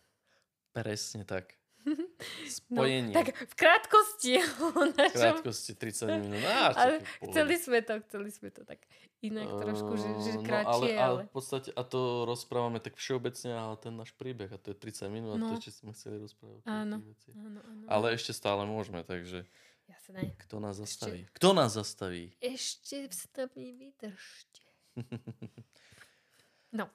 [SPEAKER 2] Presne tak.
[SPEAKER 1] No,
[SPEAKER 2] Spojenie.
[SPEAKER 1] tak v krátkosti
[SPEAKER 2] v krátkosti 30 minút. Á,
[SPEAKER 1] Ale chceli sme to, chceli sme to tak inak trošku, že, že
[SPEAKER 2] Eh,
[SPEAKER 1] kratšie,
[SPEAKER 2] no, ale, ale
[SPEAKER 1] ale...
[SPEAKER 2] v podstate, a to rozprávame tak všeobecne, ale ten náš príbeh, a to je 30 minút, a
[SPEAKER 1] No.
[SPEAKER 2] to ešte sme chceli rozprávať.
[SPEAKER 1] Áno. Áno, áno.
[SPEAKER 2] Ale ešte stále môžeme, takže
[SPEAKER 1] Jasné.
[SPEAKER 2] kto nás zastaví? Kto nás zastaví?
[SPEAKER 1] Ešte vstavní vydržte.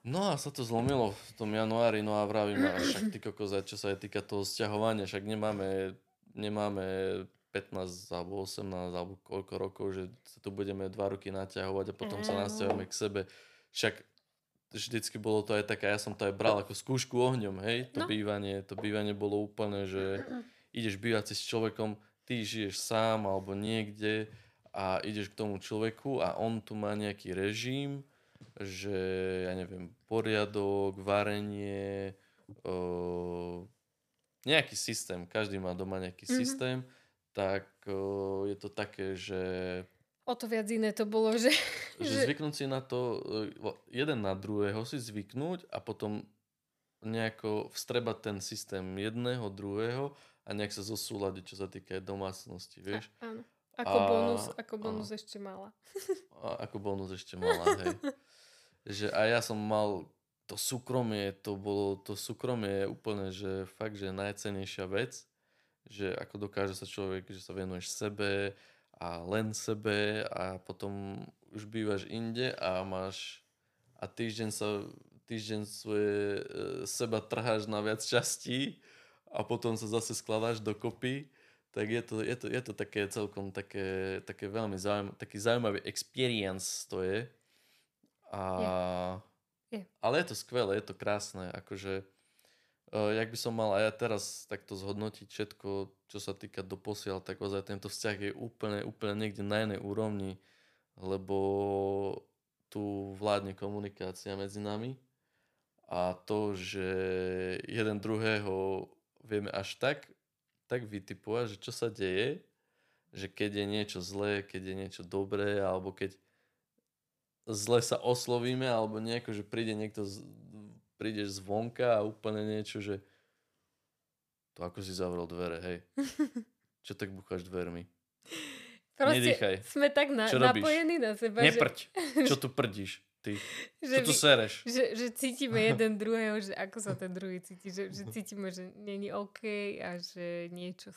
[SPEAKER 2] No a sa to zlomilo v tom januári, no a vravím, a však ty kokos, aj čo sa aj týka toho sťahovania, však nemáme, nemáme 15 alebo 18 alebo koľko rokov, že sa tu budeme dva roky naťahovať a potom sa nasťahujeme k sebe. Však vždycky bolo to aj také, ja som to aj bral ako skúšku ohňom, hej, to
[SPEAKER 1] No.
[SPEAKER 2] bývanie, to bývanie bolo úplne, že ideš bývať si s človekom, ty žiješ sám alebo niekde a ideš k tomu človeku a on tu má nejaký režim, že ja neviem, poriadok, varenie, o, nejaký systém, každý má doma nejaký
[SPEAKER 1] Mhm.
[SPEAKER 2] systém, tak o, je to také, že,
[SPEAKER 1] O to viac iné to bolo, že...
[SPEAKER 2] že zvyknúť si na to, jeden na druhého si zvyknúť a potom nejako vstrebať ten systém jedného, druhého a nejak sa zosúľadiť, čo sa týka domácnosti, vieš.
[SPEAKER 1] Áno. Ako
[SPEAKER 2] A-
[SPEAKER 1] bonus, ako
[SPEAKER 2] a-
[SPEAKER 1] bonus ešte mala.
[SPEAKER 2] A ako bonus ešte mala, hej. že a ja som mal to súkromie, to bolo, to súkromie je úplne, že fakt, že najcenejšia vec, že ako dokáže sa človek, že sa venuješ sebe a len sebe a potom už bývaš inde a máš a týždeň sa týždeň svoje e, seba trháš na viac častí a potom sa zase skladáš dokopy tak je to, je to, je to také celkom také, také veľmi zaujímavé, taký zaujímavý experience to je. A,
[SPEAKER 1] Je. Je.
[SPEAKER 2] Ale je to skvelé, je to krásne, akože uh, jak by som mal aj ja teraz takto zhodnotiť všetko, čo sa týka doposiaľ, tak ozaj tento vzťah je úplne, úplne niekde na inej úrovni, lebo tu vládne komunikácia medzi nami a to, že jeden druhého vieme až tak, tak vytipovať, že čo sa deje, že keď je niečo zlé, keď je niečo dobré, alebo keď zle sa oslovíme, alebo nejako, že príde niekto, z, prídeš zvonka a úplne niečo, že to ako si zavrel dvere, hej. Čo tak bucháš dvermi?
[SPEAKER 1] Proste
[SPEAKER 2] Nedýchaj.
[SPEAKER 1] sme tak na, napojení na seba,
[SPEAKER 2] Neprť. Čo tu prdíš? Ty.
[SPEAKER 1] že,
[SPEAKER 2] Čo tu sereš?
[SPEAKER 1] že, že cítime jeden druhého, že ako sa ten druhý cíti, že, že cítime, že není OK a že niečo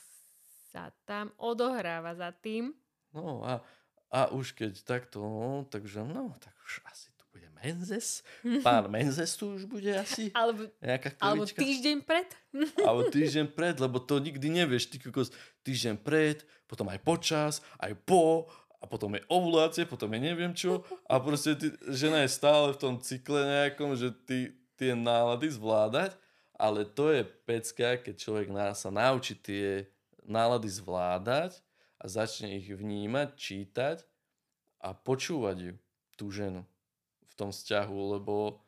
[SPEAKER 1] sa tam odohráva za tým.
[SPEAKER 2] No a, a už keď takto, no, takže no, tak už asi tu bude Menzes. Pán Menzes tu už bude asi.
[SPEAKER 1] Alebo, alebo týždeň pred.
[SPEAKER 2] Alebo týždeň pred, lebo to nikdy nevieš. Ty kokos, týždeň pred, potom aj počas, aj po, a potom je ovulácie, potom je neviem čo. A proste ty, žena je stále v tom cykle nejakom, že ty tie nálady zvládať, ale to je pecka, keď človek sa naučí tie nálady zvládať a začne ich vnímať, čítať a počúvať ju, tú ženu v tom vzťahu, lebo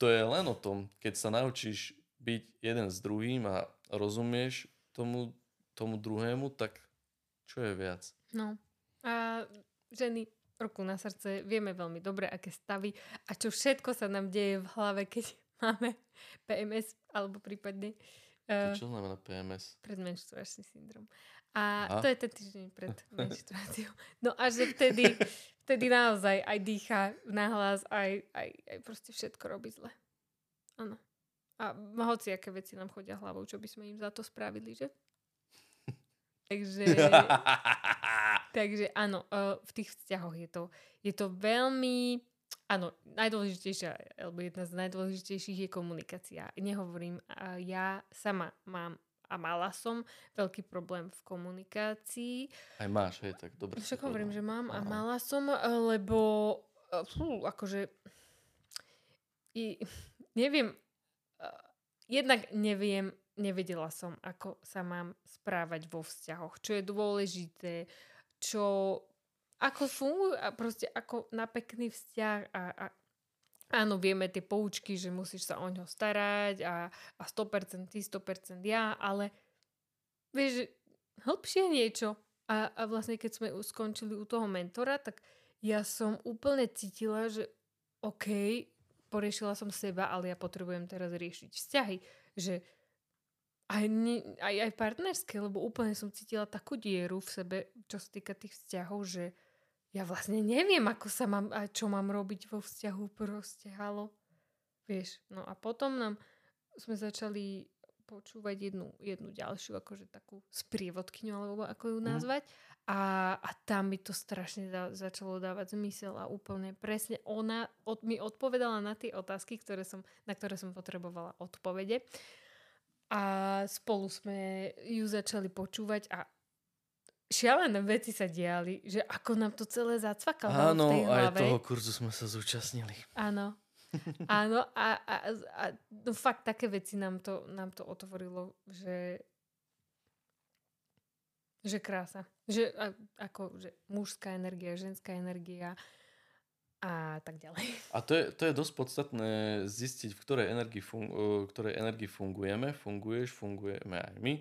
[SPEAKER 2] to je len o tom, keď sa naučíš byť jeden s druhým a rozumieš tomu, tomu druhému, tak čo je viac?
[SPEAKER 1] No. A ženy, ruku na srdce, vieme veľmi dobre, aké stavy a čo všetko sa nám deje v hlave, keď máme PMS alebo prípadne
[SPEAKER 2] To
[SPEAKER 1] uh,
[SPEAKER 2] čo znamená PMS?
[SPEAKER 1] predmenštruačný syndrom. A
[SPEAKER 2] Aha.
[SPEAKER 1] to je ten týždeň pred menštruáciou. No a že vtedy, vtedy naozaj aj dýcha nahlas, aj, aj, aj proste všetko robí zle. Áno. A hoci aké veci nám chodia hlavou, čo by sme im za to spravili, že? Takže, takže áno, eh, v tých vzťahoch je to, je to veľmi, áno, najdôležitejšia, alebo jedna z najdôležitejších je komunikácia. Nehovorím, ja sama mám a mala som veľký problém v komunikácii.
[SPEAKER 2] Aj máš, hej, tak dobre.
[SPEAKER 1] Však hovorím, že mám a mala som, eh, lebo eh, fú, akože i, neviem, jednak neviem, nevedela som, ako sa mám správať vo vzťahoch, čo je dôležité, čo, ako fungujú a proste ako na pekný vzťah a, a áno, vieme tie poučky, že musíš sa o ňo starať a, a 100% ty, 100% ja, ale vieš, hĺbšie niečo. A, a vlastne keď sme skončili u toho mentora, tak ja som úplne cítila, že OK, poriešila som seba, ale ja potrebujem teraz riešiť vzťahy. Že aj, ne, aj, aj partnerské, lebo úplne som cítila takú dieru v sebe, čo sa týka tých vzťahov, že ja vlastne neviem, ako sa mám, a čo mám robiť vo vzťahu proste, halo. Vieš, no a potom nám sme začali počúvať jednu, jednu ďalšiu, akože takú sprievodkyňu, alebo ako ju
[SPEAKER 2] Mhm.
[SPEAKER 1] nazvať. A, a tam mi to strašne da, začalo dávať zmysel a úplne presne ona od, mi odpovedala na tie otázky, ktoré som, na ktoré som potrebovala odpovede. A spolu sme ju začali počúvať a šialené veci sa diali, že ako nám to celé zacvakalo v
[SPEAKER 2] Áno,
[SPEAKER 1] tej
[SPEAKER 2] aj
[SPEAKER 1] hlave.
[SPEAKER 2] toho kurzu sme sa zúčastnili.
[SPEAKER 1] Áno. Áno a, a, a no fakt také veci nám to, nám to otvorilo, že že krása. Že a, ako, že mužská energia, ženská energia a tak ďalej.
[SPEAKER 2] A to je, to je dosť podstatné zistiť, v ktorej energii, fun- v ktorej energii fungujeme. Funguješ, fungujeme aj my.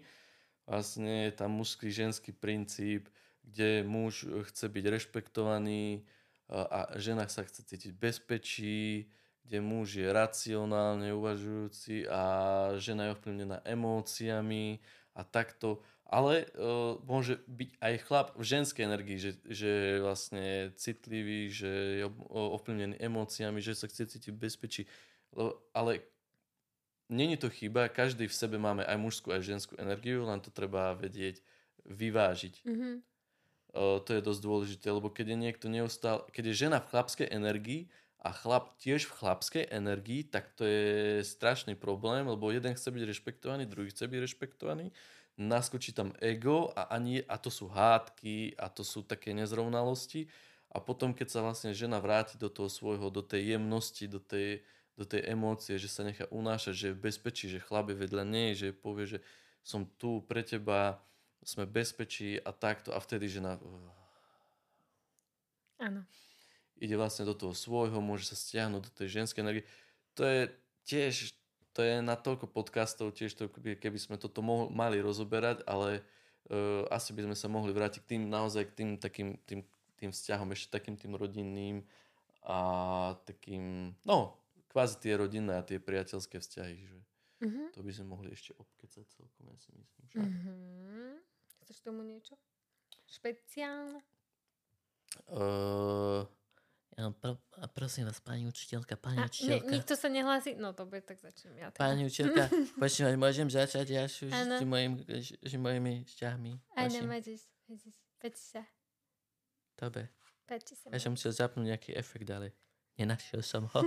[SPEAKER 2] Vlastne je tam mužský, ženský princíp, kde muž chce byť rešpektovaný a, a žena sa chce cítiť bezpečí, kde muž je racionálne uvažujúci a žena je ovplyvnená emóciami a takto. Ale uh, môže byť aj chlap v ženskej energii, že, že je vlastne citlivý, že je ovplyvnený emóciami, že sa chce cítiť v bezpečí. Ale není to chyba, každý v sebe máme aj mužskú, aj ženskú energiu, len to treba vedieť vyvážiť.
[SPEAKER 1] Mhm.
[SPEAKER 2] Uh, to je dosť dôležité, lebo keď je niekto neustále, keď je žena v chlapskej energii a chlap tiež v chlapskej energii, tak to je strašný problém, lebo jeden chce byť rešpektovaný, druhý chce byť rešpektovaný, naskočí tam ego a, ani, a to sú hádky a to sú také nezrovnalosti a potom, keď sa vlastne žena vráti do toho svojho, do tej jemnosti, do tej, do tej emócie, že sa nechá unášať, že je v bezpečí, že chlap je vedľa nej, že povie, že som tu pre teba, sme bezpečí a takto a vtedy žena
[SPEAKER 1] Áno.
[SPEAKER 2] ide vlastne do toho svojho, môže sa stiahnuť do tej ženskej energie. To je tiež, to je na toľko podcastov tiež, to, keby, sme toto mohli, mali rozoberať, ale uh, asi by sme sa mohli vrátiť k tým naozaj k tým takým tým, tým vzťahom, ešte takým tým rodinným a takým, no, kvázi tie rodinné a tie priateľské vzťahy, že
[SPEAKER 1] Mhm.
[SPEAKER 2] to by sme mohli ešte obkecať celkom, ja si myslím. Že?
[SPEAKER 1] Mhm. Chceš tomu niečo? Špeciálne?
[SPEAKER 2] Uh,
[SPEAKER 3] Ja, pro, a prosím vás, pani učiteľka, pani
[SPEAKER 1] A, ne,
[SPEAKER 3] učiteľka.
[SPEAKER 1] nikto sa nehlási? No dobre, tak začnem ja. Teda.
[SPEAKER 3] Pani učiteľka, počúvať, môžem začať ja už s mojim, s mojimi vzťahmi.
[SPEAKER 1] Áno, môžeš. môžeš. Peď sa.
[SPEAKER 3] Dobre.
[SPEAKER 1] Peď sa.
[SPEAKER 3] Ja som musel zapnúť nejaký efekt, ale nenašiel som ho.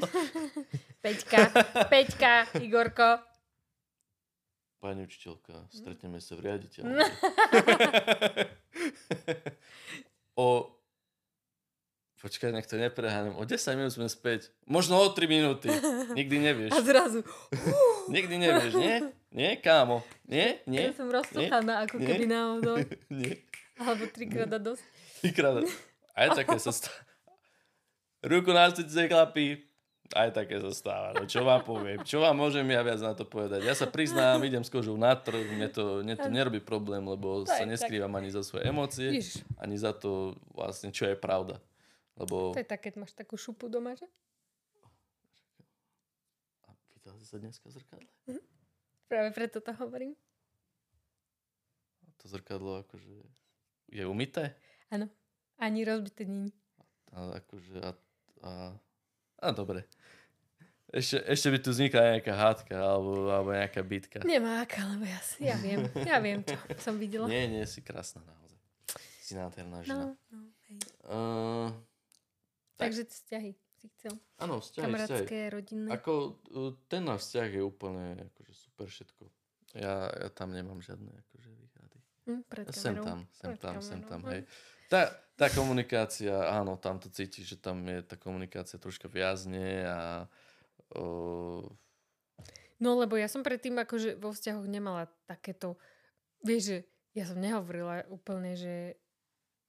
[SPEAKER 1] Peťka, Peťka, Igorko.
[SPEAKER 2] Pani učiteľka, stretneme sa v riaditeľ. o... Počkaj, nech to nepreháňam. O 10 minút sme späť. Možno o 3 minúty. Nikdy nevieš.
[SPEAKER 1] A zrazu.
[SPEAKER 2] Nikdy nevieš, nie? Nie, kámo? Nie?
[SPEAKER 1] Ja
[SPEAKER 2] Nie?
[SPEAKER 1] som roztochaná, ako
[SPEAKER 2] Nie?
[SPEAKER 1] keby naozaj.
[SPEAKER 2] Nie?
[SPEAKER 1] Alebo trikrát a dosť.
[SPEAKER 2] Trikrát. Aj také sa stáva. Ruku na srdce, chlapi. Aj také sa stáva. No čo vám poviem? Čo vám môžem ja viac na to povedať? Ja sa priznám, idem s kožou na trh, mne to, mne to nerobí problém, lebo
[SPEAKER 1] To
[SPEAKER 2] sa
[SPEAKER 1] je tak.
[SPEAKER 2] neskrývam ani za svoje emócie,
[SPEAKER 1] Ježiš,
[SPEAKER 2] ani za to vlastne, čo je pravda. Lebo...
[SPEAKER 1] to je tak, keď máš takú šupu doma, že?
[SPEAKER 2] A videla si sa dneska v zrkadle?
[SPEAKER 1] Práve preto to hovorím.
[SPEAKER 2] A to zrkadlo akože je umité?
[SPEAKER 1] Ani rozbité není.
[SPEAKER 2] A akože a, a, a dobre. Ešte, ešte by tu vznikla nejaká hádka alebo, alebo nejaká bitka.
[SPEAKER 1] Nemá aká, lebo ja, si- ja viem. Ja viem, čo som videla.
[SPEAKER 2] Nie, nie, si krásna naozaj. Si nádherná žena.
[SPEAKER 1] No, no, hej.
[SPEAKER 2] Uh, Tak.
[SPEAKER 1] Takže vzťahy si chcel.
[SPEAKER 2] áno, vzťahy, vzťahy.
[SPEAKER 1] Kamarátske, rodinné.
[SPEAKER 2] Ako uh, ten náš vzťah je úplne akože super všetko. Ja, ja tam nemám žiadne akože výhrady.
[SPEAKER 1] Hm, pred
[SPEAKER 2] Sem tam, sem
[SPEAKER 1] Pred
[SPEAKER 2] tam, sem
[SPEAKER 1] kamerou,
[SPEAKER 2] tam,
[SPEAKER 1] no.
[SPEAKER 2] hej. Tá, tá komunikácia, áno, tam to cítiš, že tam je tá komunikácia troška viazne a uh,
[SPEAKER 1] No lebo ja som predtým akože vo vzťahoch nemala takéto, vieš, že ja som nehovorila úplne, že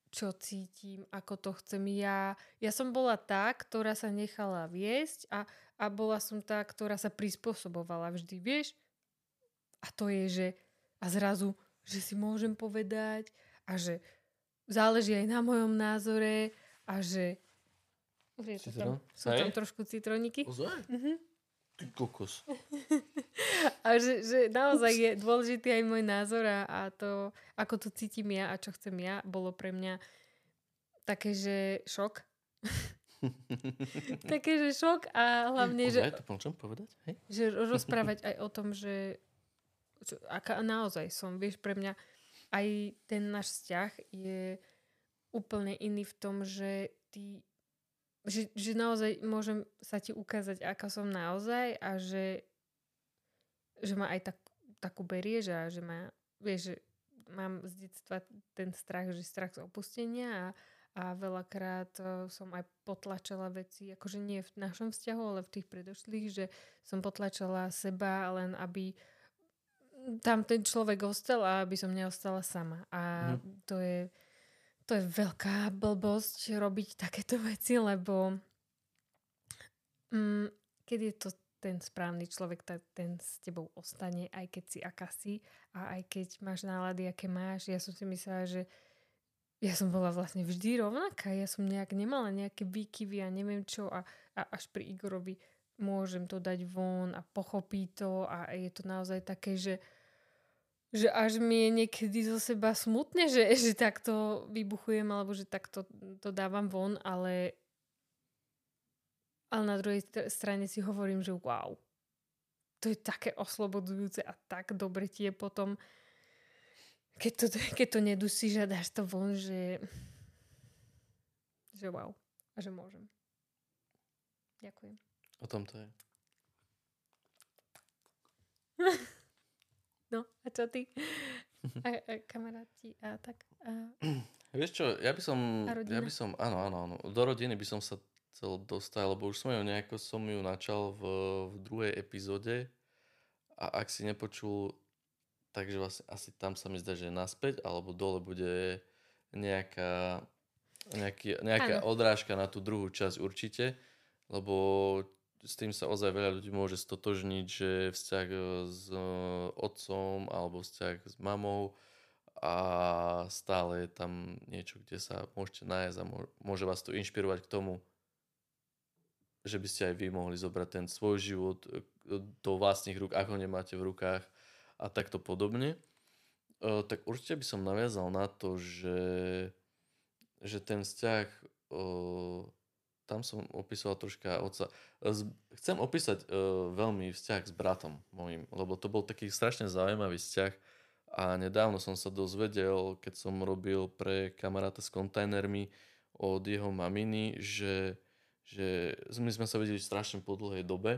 [SPEAKER 1] čo cítim, ako to chcem ja. Ja som bola tá, ktorá sa nechala viesť a, a bola som tá, ktorá sa prispôsobovala vždy, vieš. A to je, že a zrazu, že si môžem povedať a že záleží aj na mojom názore a že je to tam, sú tam trošku citroníky.
[SPEAKER 2] ozaj?
[SPEAKER 1] Mhm.
[SPEAKER 2] Ty kokos.
[SPEAKER 1] A že, že naozaj je dôležitý aj môj názor a, a to, ako to cítim ja a čo chcem ja, bolo pre mňa také, že šok. také, že šok a hlavne, že,
[SPEAKER 2] to môžem povedať? Hej?
[SPEAKER 1] že rozprávať aj o tom, že čo, aká naozaj som. Vieš, pre mňa aj ten náš vzťah je úplne iný v tom, že ty že, že naozaj môžem sa ti ukázať, aká som naozaj a že, že ma aj tak, takú berieš a že ma, vieš, že mám z detstva ten strach, že strach z opustenia a, a veľakrát eh, som aj potlačala veci, akože nie v našom vzťahu, ale v tých predošlých, že som potlačala seba len aby tam ten človek ostal a aby som neostala sama. A
[SPEAKER 2] Mhm.
[SPEAKER 1] to je to je veľká blbosť robiť takéto veci, lebo mm, keď je to ten správny človek, tak ten s tebou ostane, aj keď si aká si a aj keď máš nálady, aké máš. Ja som si myslela, že ja som bola vlastne vždy rovnaká. Ja som nejak nemala nejaké výkyvy a neviem čo a, a až pri Igorovi môžem to dať von a pochopí to a je to naozaj také, že že až mi je niekedy zo seba smutne, že, že takto vybuchujem alebo že takto to dávam von, ale ale na druhej str- strane si hovorím, že wow. To je také oslobodzujúce a tak dobre ti je potom keď to, keď to nedusíš a dáš to von, že že wow. A že môžem. Ďakujem.
[SPEAKER 2] O tom to je.
[SPEAKER 1] No, a čo ty? A, a kamaráti a tak. A,
[SPEAKER 2] Vieš čo, ja by som,
[SPEAKER 1] A rodina?
[SPEAKER 2] ja by som, áno, áno, áno, do rodiny by som sa chcel dostať, lebo už som ju nejako som ju načal v, v druhej epizóde a ak si nepočul, takže vlastne asi tam sa mi zdá, že naspäť, alebo dole bude nejaká, nejaký, nejaká odrážka na tú druhú časť určite, lebo s tým sa ozaj veľa ľudí môže stotožniť, že vzťah e, s e, otcom alebo vzťah s mamou a stále je tam niečo, kde sa môžete nájsť a mô- môže vás to inšpirovať k tomu, že by ste aj vy mohli zobrať ten svoj život e, do vlastných rúk, ako ho nemáte v rukách a takto podobne. E, tak určite by som naviazal na to, že, že ten vzťah, e, tam som opísal troška otca. Z- Chcem opísať veľmi vzťah s bratom mojim, lebo to bol taký strašne zaujímavý vzťah a nedávno som sa dozvedel, keď som robil pre kamaráta s kontajnermi od jeho maminy, že, že my sme sa videli strašne po dlhej dobe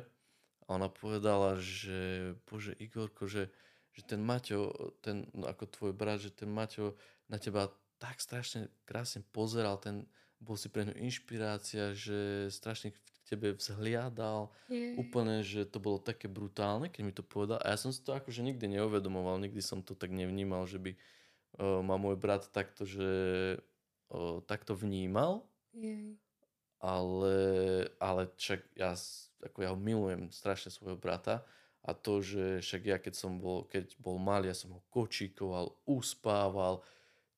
[SPEAKER 2] a ona povedala, že bože Igorko, že, že ten Maťo, ten, no ako tvoj brat, že ten Maťo na teba tak strašne krásne pozeral, ten bol si pre ňu inšpirácia, že strašne k tebe vzhliadal,
[SPEAKER 1] Je.
[SPEAKER 2] úplne, že to bolo také brutálne, keď mi to povedal. A ja som si to akože nikdy neuvedomoval, nikdy som to tak nevnímal, že by uh, ma môj brat takto, že uh, takto vnímal,
[SPEAKER 1] Je.
[SPEAKER 2] Ale, ale však ja, ako ja ho milujem strašne svojho brata a to, že však ja keď som bol, keď bol malý, ja som ho kočíkoval, uspával,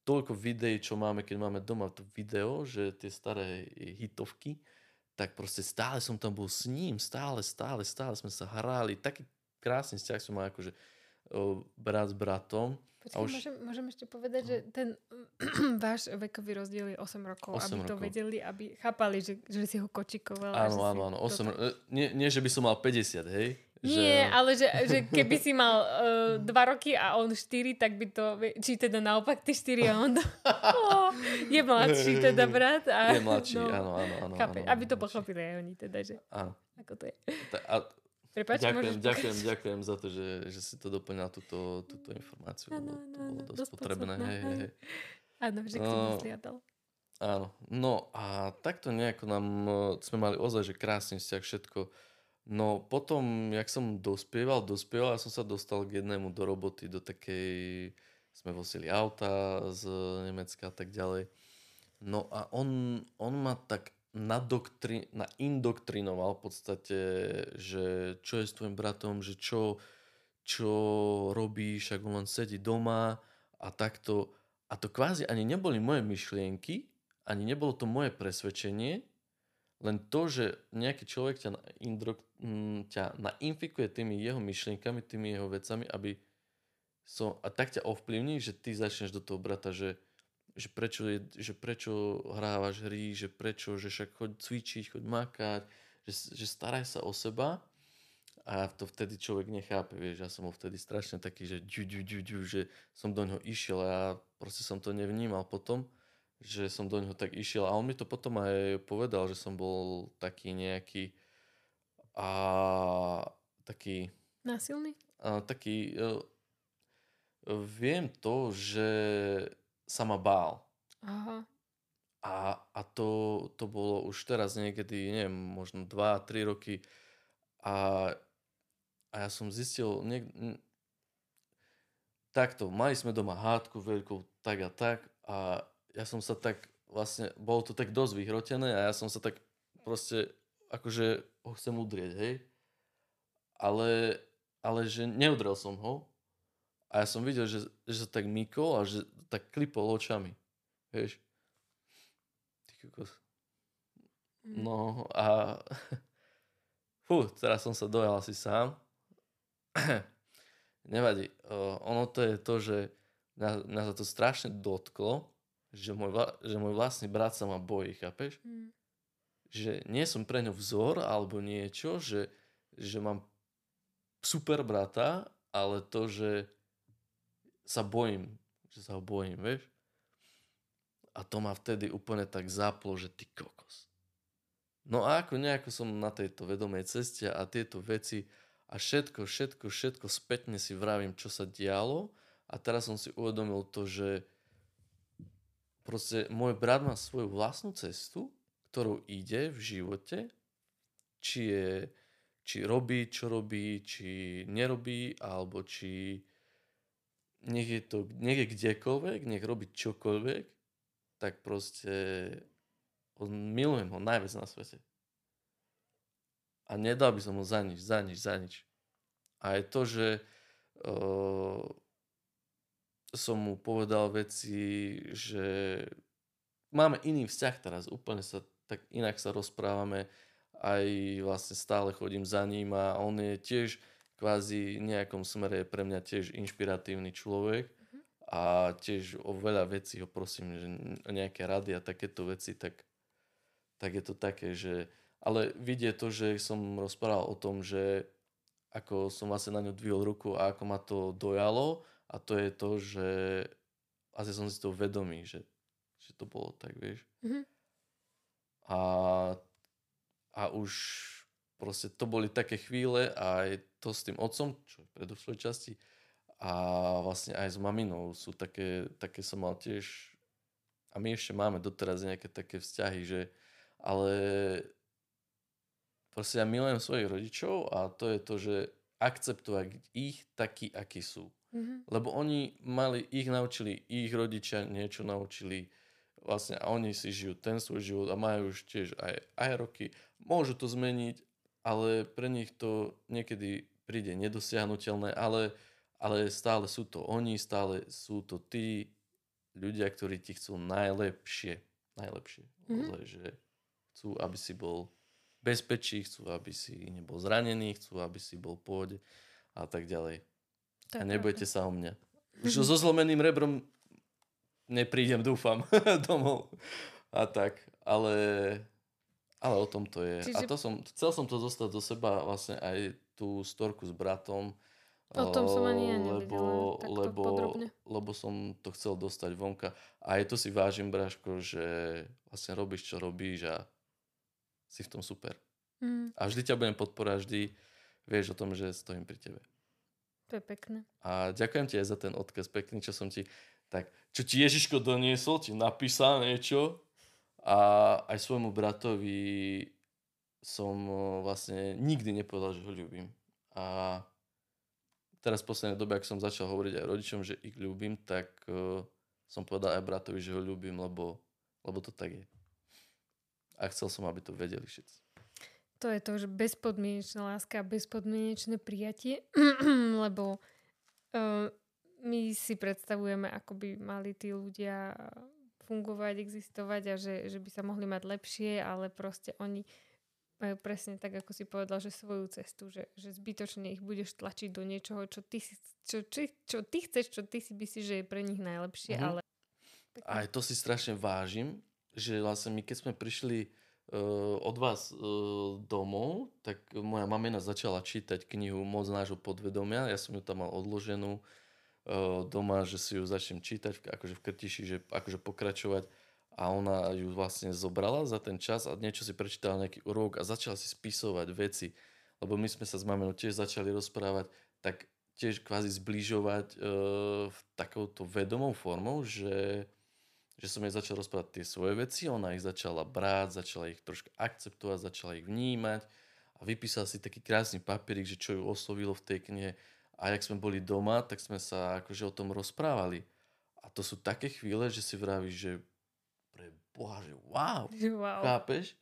[SPEAKER 2] toľko videí, čo máme, keď máme doma to video, že tie staré hitovky, tak proste stále som tam bol s ním, stále, stále, stále sme sa hrali, taký krásny vzťah som mal akože brat s bratom.
[SPEAKER 1] Počkaj,
[SPEAKER 2] A už-
[SPEAKER 1] môžem, môžem ešte povedať, že ten váš vekový rozdiel je 8 rokov,
[SPEAKER 2] 8
[SPEAKER 1] aby to
[SPEAKER 2] rokov.
[SPEAKER 1] vedeli, aby chápali, že, že si ho kočikoval. že
[SPEAKER 2] Áno, áno, áno,
[SPEAKER 1] to
[SPEAKER 2] 8,
[SPEAKER 1] tak-
[SPEAKER 2] e, nie, nie, že by som mal 50, hej?
[SPEAKER 1] Nie, ale že, že keby si mal 2 roky a on 4, tak by to, či teda naopak ty 4 a on oh, je mladší teda brat. A,
[SPEAKER 2] Je mladší, áno, áno, áno.
[SPEAKER 1] Chápe,
[SPEAKER 2] áno,
[SPEAKER 1] aby to pochopili aj oni teda, že
[SPEAKER 2] Áno.
[SPEAKER 1] ako to je.
[SPEAKER 2] A
[SPEAKER 1] Prepač,
[SPEAKER 2] ďakujem,
[SPEAKER 1] môžeš
[SPEAKER 2] ďakujem, ďakujem za to, že, že si to doplňal túto, túto informáciu.
[SPEAKER 1] Áno,
[SPEAKER 2] lebo to bolo dosť
[SPEAKER 1] dosť
[SPEAKER 2] potrebné. Hej, hej.
[SPEAKER 1] Áno, k
[SPEAKER 2] No.
[SPEAKER 1] tomu zliadal.
[SPEAKER 2] Áno. No a takto nejako nám, e, sme mali ozaj, že krásny vzťah, všetko. No potom, jak som dospieval, dospieval, ja som sa dostal k jednému do roboty, do takej, sme vozili auta z Nemecka a tak ďalej. No a on, on ma tak nadoktri, naindoktrinoval v podstate, že čo je s tvojim bratom, že čo, čo robíš, ak on len sedí doma a takto. A to kvázi ani neboli moje myšlienky, ani nebolo to moje presvedčenie, len to, že nejaký človek ťa, naindro, mm, ťa nainfikuje tými jeho myšlienkami, tými jeho vecami, aby som, a tak ťa ovplyvní, že ty začneš do toho brata, že, že, prečo, je, že prečo hrávaš hry, že prečo, že však choď cvičiť, choď makať, že, že staraj sa o seba a to vtedy človek nechápe, vieš, ja som bol vtedy strašne taký, že ďu, ďu, ďu, ďu, že som do ňoho išiel a ja proste som to nevnímal potom, že som do ňoho tak išiel a on mi to potom aj povedal, že som bol taký nejaký a taký
[SPEAKER 1] Násilný?
[SPEAKER 2] a, taký e, viem to, že sa ma bál
[SPEAKER 1] Aha.
[SPEAKER 2] a, a to, to bolo už teraz niekedy, neviem, možno 2-3 roky a, a ja som zistil, niek- takto, mali sme doma hádku veľkú, tak a tak a ja som sa tak vlastne, bolo to tak dosť vyhrotené a ja som sa tak proste, akože ho chcem udrieť, hej. Ale, ale že neudrel som ho a ja som videl, že, že sa tak mykol a že tak klipol očami, vieš. Ty kokos.
[SPEAKER 1] Mm.
[SPEAKER 2] No a fú, teraz som sa dojal asi sám. Nevadí. Uh, ono to je to, že mňa, mňa sa to strašne dotklo, že môj, vla- že môj vlastný brat sa ma bojí, chápeš?
[SPEAKER 1] Mm.
[SPEAKER 2] Že nie som pre ňo vzor alebo niečo, že, že mám super brata, ale to, že sa bojím, že sa ho bojím, vieš? A to ma vtedy úplne tak zaplo, že ty kokos. No a ako nejako som na tejto vedomej ceste a tieto veci a všetko, všetko, všetko spätne si vravím, čo sa dialo a teraz som si uvedomil to, že proste môj brat má svoju vlastnú cestu, ktorou ide v živote, či, je, či robí, čo robí, či nerobí, alebo či nech je to, nech je kdekoľvek, nech robí čokoľvek, tak proste ho, milujem ho najviac na svete. A nedal by som ho za nič, za nič, za nič. A je to, že uh, som mu povedal veci, že máme iný vzťah teraz, úplne sa tak inak sa rozprávame, aj vlastne stále chodím za ním a on je tiež kvázi nejakom smere je pre mňa tiež inšpiratívny človek a tiež o veľa vecí ho prosím, že nejaké rady a takéto veci, tak, tak je to také, že ale vidie to, že som rozprával o tom, že ako som vlastne na ňu dvihol ruku a ako ma to dojalo a to je to, že asi som si to vedomý, že, že to bolo tak, vieš.
[SPEAKER 1] Mhm.
[SPEAKER 2] A, a už proste to boli také chvíle aj to s tým otcom, čo v predošlej časti, a vlastne aj s maminou sú také, také som mal tiež, a my ešte máme doteraz nejaké také vzťahy, že ale proste ja milujem svojich rodičov a to je to, že akceptovať ich takí, akí sú.
[SPEAKER 1] Mhm.
[SPEAKER 2] Lebo oni mali, ich naučili, ich rodičia niečo naučili vlastne a oni si žijú ten svoj život a majú už tiež aj, aj roky. Môžu to zmeniť, ale pre nich to niekedy príde nedosiahnutelné, ale, ale stále sú to oni, stále sú to tí ľudia, ktorí ti chcú najlepšie. Najlepšie.
[SPEAKER 1] Mhm.
[SPEAKER 2] Ozaj, že chcú, aby si bol bezpečí, chcú, aby si nebol zranený, chcú, aby si bol v a tak ďalej.
[SPEAKER 1] To
[SPEAKER 2] A nebojte sa o mňa. Už so zlomeným rebrom neprídem, dúfam, domov. A tak, ale, ale o tom to je. A
[SPEAKER 1] Čiže-
[SPEAKER 2] to som, chcel som to dostať do seba, vlastne aj tú storku s bratom.
[SPEAKER 1] O tom som ani ja
[SPEAKER 2] lebo, lebo,
[SPEAKER 1] podrobne.
[SPEAKER 2] lebo som to chcel dostať vonka. A aj to si vážim, Bráško, že vlastne robíš, čo robíš a si v tom super.
[SPEAKER 1] Mhm.
[SPEAKER 2] A vždy ťa budem podporovať, vždy vieš o tom, že stojím pri tebe.
[SPEAKER 1] To je pekné.
[SPEAKER 2] A ďakujem ti aj za ten odkaz pekný, čo som ti... Tak, čo ti Ježiško doniesol, ti napísal niečo a aj svojmu bratovi som eh, vlastne nikdy nepovedal, že ho ľúbim. A teraz v poslednej dobe, ak som začal hovoriť aj rodičom, že ich ľúbim, tak uh, som povedal aj bratovi, že ho ľúbim, lebo, lebo to tak je. A chcel som, aby to vedeli všetci.
[SPEAKER 1] To je to, že bezpodmienečná láska a bezpodmienečné prijatie, lebo uh, my si predstavujeme, ako by mali tí ľudia fungovať, existovať a že, že by sa mohli mať lepšie, ale proste oni majú presne tak, ako si povedal, že svoju cestu, že, že zbytočne ich budeš tlačiť do niečoho, čo ty, čo, čo, čo ty chceš, čo ty si myslíš, že je pre nich najlepšie,
[SPEAKER 2] Mhm.
[SPEAKER 1] ale...
[SPEAKER 2] A aj to si strašne vážim, že vlastne my keď sme prišli uh, od vás uh, domov, tak moja mamina začala čítať knihu Moc nášho podvedomia. Ja som ju tam mal odloženú doma, že si ju začnem čítať, akože v krtiši, že akože pokračovať. A ona ju vlastne zobrala za ten čas a niečo si prečítala nejaký urok a začala si spisovať veci. Lebo my sme sa s maminou tiež začali rozprávať, tak tiež kvázi zbližovať uh, takouto vedomou formou, že že som jej začal rozprávať tie svoje veci, ona ich začala brať, začala ich troška akceptovať, začala ich vnímať a vypísala si taký krásny papierik, že čo ju oslovilo v tej knihe. A jak sme boli doma, tak sme sa akože o tom rozprávali. A to sú také chvíle, že si vravíš, že pre Boha, že wow,
[SPEAKER 1] Wow.
[SPEAKER 2] chápeš?